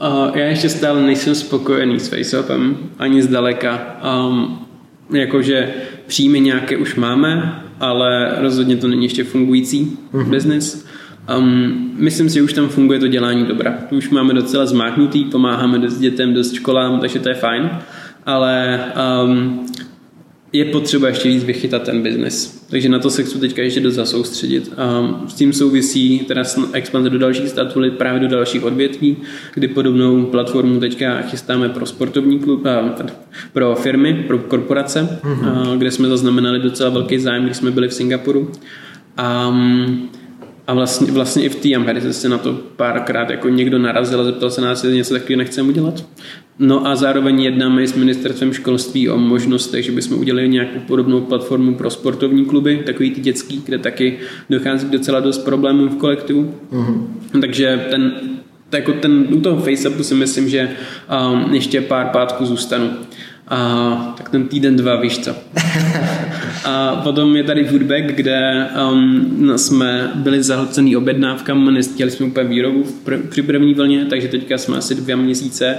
S2: uh, já ještě stále nejsem spokojený s FaceAppem, ani zdaleka. Um, jakože příjmy nějaké už máme, ale rozhodně to není ještě fungující mm-hmm. business. Um, myslím si, že už tam funguje to dělání dobra. Už máme docela zmáknutý, pomáháme dost dětem, dost školám, takže to je fajn. Ale um, je potřeba ještě víc vychytat ten biznis. Takže na to se chci teďka ještě dost zasoustředit. A s tím souvisí teda expanze do dalších států, právě do dalších odvětví, kdy podobnou platformu teďka chystáme pro sportovní klub, a pro firmy, pro korporace, mm-hmm. a, kde jsme zaznamenali docela velký zájem, když jsme byli v Singapuru. A a vlastně, vlastně i v té se na to párkrát jako někdo narazil a zeptal se nás, jestli něco takového nechceme udělat. No a zároveň jednáme s ministerstvem školství o možnostech, že bychom udělali nějakou podobnou platformu pro sportovní kluby, takový ty dětský, kde taky dochází k docela dost problémů v kolektivu. Uh-huh. Takže ten, jako ten, u toho FaceAppu si myslím, že um, ještě pár pátků zůstanu. A tak ten týden, dva, víš co. A potom je tady Foodback, kde um, jsme byli zahlcený objednávkami, nestěli jsme úplně výrobu pr- při první vlně, takže teďka jsme asi dvě měsíce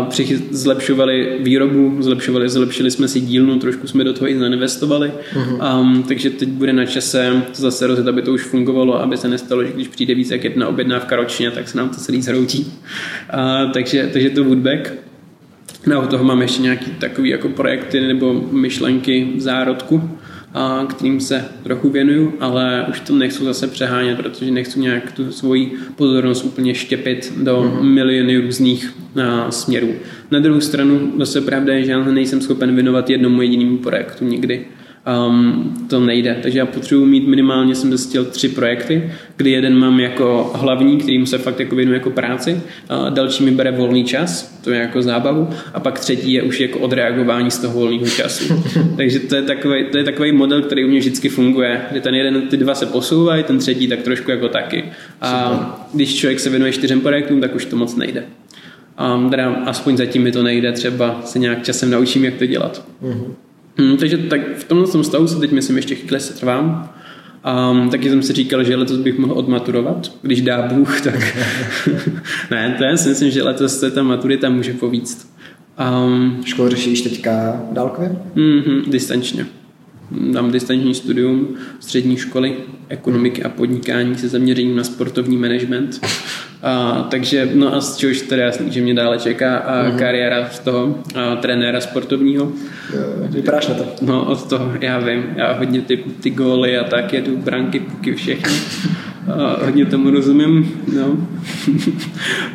S2: uh, přichy- zlepšovali výrobu, zlepšovali, zlepšili jsme si dílnu, trošku jsme do toho i zainvestovali, uh-huh. um, takže teď bude na čase zase rozjet, aby to už fungovalo, aby se nestalo, že když přijde více jak jedna objednávka ročně, tak se nám to celý zhroutí. Uh, takže, takže to Woodback. No, u toho mám ještě nějaký takový jako projekty nebo myšlenky v zárodku, a kterým se trochu věnuju, ale už to nechci zase přehánět, protože nechci nějak tu svoji pozornost úplně štěpit do mhm. miliony různých a, směrů. Na druhou stranu zase pravda je, že já nejsem schopen věnovat jednomu jedinému projektu nikdy um, to nejde. Takže já potřebuji mít minimálně, jsem zjistil, tři projekty, kdy jeden mám jako hlavní, kterým se fakt jako věnuji jako práci, a další mi bere volný čas, to je jako zábavu, a pak třetí je už jako odreagování z toho volného času. Takže to je, takový, to je takový model, který u mě vždycky funguje, že ten jeden, ty dva se posouvají, ten třetí tak trošku jako taky. A Super. když člověk se věnuje čtyřem projektům, tak už to moc nejde. Um, teda aspoň zatím mi to nejde, třeba se nějak časem naučím, jak to dělat. Uh-huh. Hmm, takže tak v tomhle tom stavu se teď myslím ještě chvíli se trvám. Um, taky jsem si říkal, že letos bych mohl odmaturovat, když dá Bůh, tak ne, to já si myslím, že letos se ta maturita může povíct.
S1: Um, Školu řešíš teďka dálkově?
S2: Mm-hmm, distančně. Dám distanční studium střední školy ekonomiky a podnikání se zaměřením na sportovní management. A, takže, no a z čehož teda jasný, že mě dále čeká a uh-huh. kariéra z toho a, trenéra sportovního.
S1: Vypadáš na to.
S2: No, od toho já vím. Já hodně ty, ty góly a tak jedu, branky, puky, všechny. A hodně tomu rozumím, no.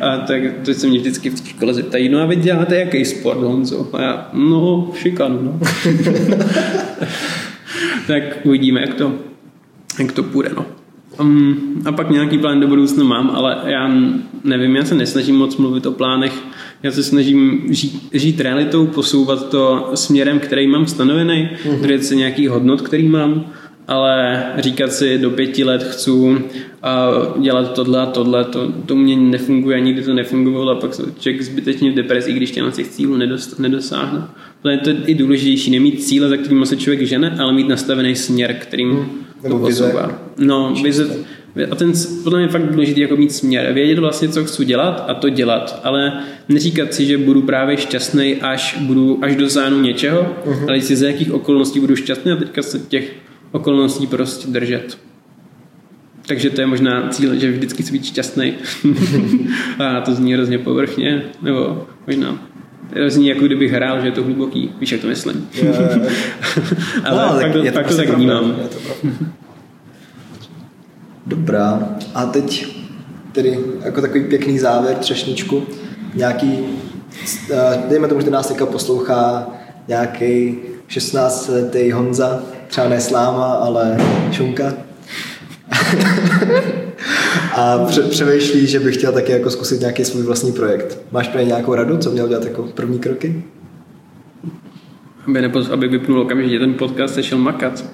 S2: a tak to se mě vždycky v škole zeptají, no a vy děláte jaký sport, Honzo? A já, no, šikanu, no. tak uvidíme, jak to, jak to půjde, no. Um, a pak nějaký plán do budoucna mám, ale já nevím, já se nesnažím moc mluvit o plánech, já se snažím žít, žít realitou, posouvat to směrem, který mám stanovený, mm-hmm. držet se nějakých hodnot, který mám, ale říkat si do pěti let chci uh, dělat tohle a tohle, to, to mě nefunguje, nikdy to nefungovalo a pak člověk zbytečně v depresi, když těm těch cílů nedos, nedosáhne. To je to i důležitější, nemít cíle, za kterým se člověk žene, ale mít nastavený směr, kterým hmm, to posouvá. No, vize, a ten podle mě je fakt důležitý jako mít směr, vědět vlastně, co chci dělat a to dělat, ale neříkat si, že budu právě šťastný, až, budu, až dosáhnu něčeho, uh-huh. ale si za jakých okolností budu šťastný a teďka se těch okolností prostě držet. Takže to je možná cíl, že vždycky chci být šťastný. a to zní hrozně povrchně, nebo možná zní jako kdybych hrál, že je to hluboký. Víš, jak to myslím. ale no, pak, to, to tak vnímám.
S1: Dobrá. A teď tedy jako takový pěkný závěr, třešničku. Nějaký, eh, dejme tomu, že nás teďka poslouchá nějaký 16-letý Honza, třeba ne Sláma, ale Šunka. a pře- přemýšlí, že bych chtěl taky jako zkusit nějaký svůj vlastní projekt. Máš pro nějakou radu, co měl dělat jako první kroky?
S2: Aby, nepoz, aby vypnul okamžitě ten podcast, se šel makat.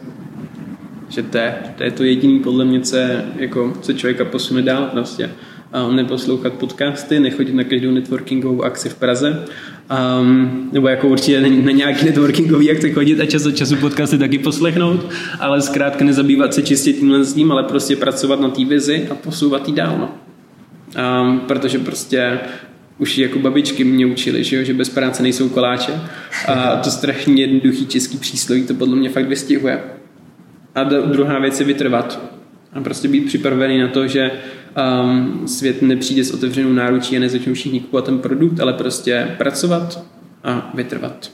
S2: Že to je, to je to jediný podle mě, co, jako, co člověka posune dál prostě. A neposlouchat podcasty, nechodit na každou networkingovou akci v Praze, um, nebo jako určitě na, nějaký networkingový akci chodit a čas od času podcasty taky poslechnout, ale zkrátka nezabývat se čistě tímhle s tím, ale prostě pracovat na té vizi a posouvat ji dál. No. Um, protože prostě už jako babičky mě učili, že, jo, že bez práce nejsou koláče a to strašně jednoduchý český přísloví to podle mě fakt vystihuje. A druhá věc je vytrvat. A prostě být připravený na to, že um, svět nepřijde s otevřenou náručí a nezačnou všichni kupovat ten produkt, ale prostě pracovat a vytrvat.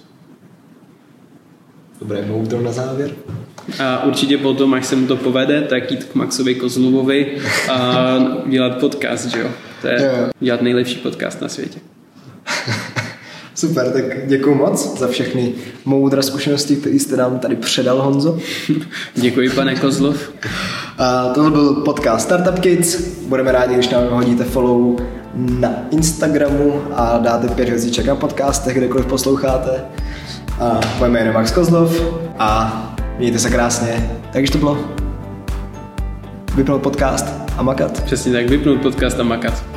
S1: Dobré moudro na závěr.
S2: A určitě potom, až se mu to povede, tak jít k Maxovi Kozluvovi a dělat podcast, že jo? To je dělat nejlepší podcast na světě.
S1: Super, tak děkuji moc za všechny moudré zkušenosti, které jste nám tady předal, Honzo.
S2: děkuji, pane Kozlov.
S1: A tohle byl podcast Startup Kids. Budeme rádi, když nám hodíte follow na Instagramu a dáte pět hvězdiček na podcastech, kdekoliv posloucháte. A moje jméno je Max Kozlov a mějte se krásně. Takže to bylo vypnout podcast a makat.
S2: Přesně tak, vypnout podcast a makat.